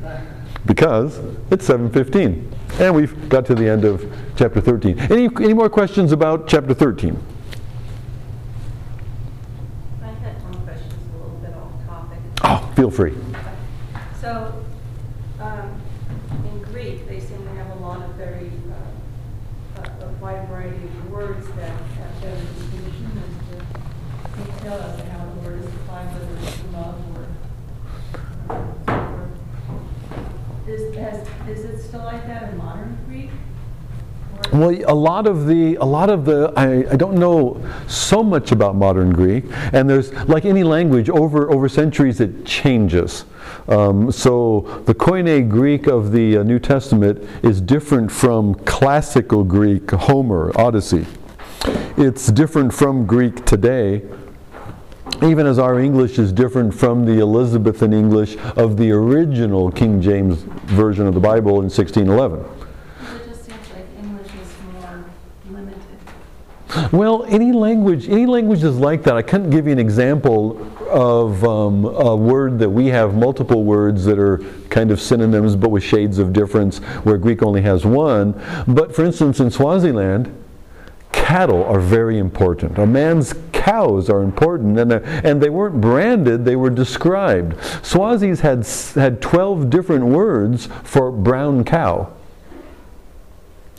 because it's 7.15. And we've got to the end of chapter 13. Any, any more questions about chapter 13? I had one question, it's a little bit off topic. Oh, feel free. So, um, in Greek, they seem to have a lot of very, uh, a a wide variety of words that have been distinction as to detail as to how the word is applied, whether it's love or, uh, so forth. Is, has, is it still like that in modern Greek? Well, a lot of the, a lot of the, I, I don't know so much about modern Greek, and there's, like any language, over, over centuries it changes. Um, so the Koine Greek of the uh, New Testament is different from classical Greek, Homer, Odyssey. It's different from Greek today, even as our English is different from the Elizabethan English of the original King James Version of the Bible in 1611. It just seems like English is more limited. Well, any language, any language is like that. I couldn't give you an example of um, a word that we have multiple words that are kind of synonyms but with shades of difference, where Greek only has one. But for instance, in Swaziland, cattle are very important. A man's cows are important, and, they're- and they weren't branded, they were described. Swazis had, had 12 different words for brown cow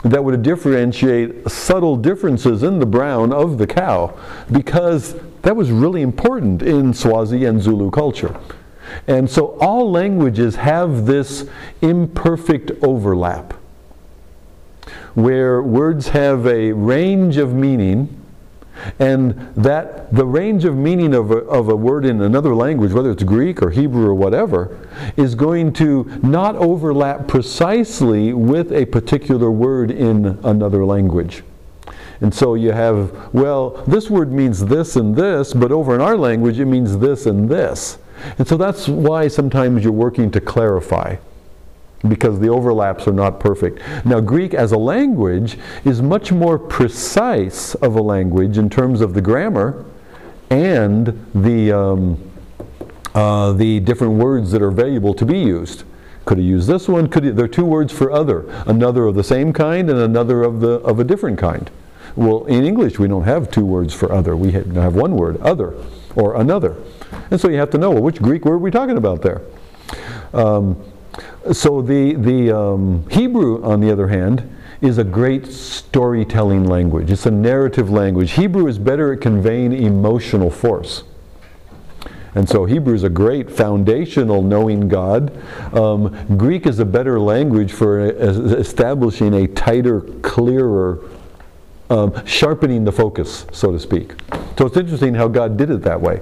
that would differentiate subtle differences in the brown of the cow because that was really important in Swazi and Zulu culture. And so all languages have this imperfect overlap where words have a range of meaning and that the range of meaning of a, of a word in another language, whether it's Greek or Hebrew or whatever, is going to not overlap precisely with a particular word in another language. And so you have, well, this word means this and this, but over in our language it means this and this. And so that's why sometimes you're working to clarify because the overlaps are not perfect. Now, Greek as a language is much more precise of a language in terms of the grammar and the, um, uh, the different words that are valuable to be used. Could have used this one. Could he, there are two words for other, another of the same kind and another of the of a different kind. Well, in English we don't have two words for other. We have have one word, other, or another. And so you have to know well, which Greek word are we talking about there. Um, so the, the um, Hebrew, on the other hand, is a great storytelling language. It's a narrative language. Hebrew is better at conveying emotional force. And so Hebrew is a great foundational knowing God. Um, Greek is a better language for establishing a tighter, clearer, um, sharpening the focus, so to speak. So it's interesting how God did it that way.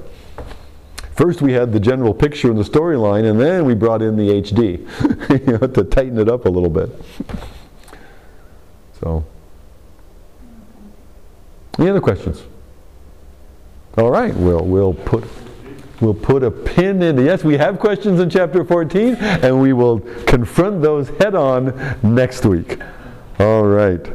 First, we had the general picture and the storyline, and then we brought in the HD (laughs) you know, to tighten it up a little bit. So, any other questions? All right, we'll we'll put we'll put a pin in. Yes, we have questions in chapter 14, and we will confront those head on next week. All right.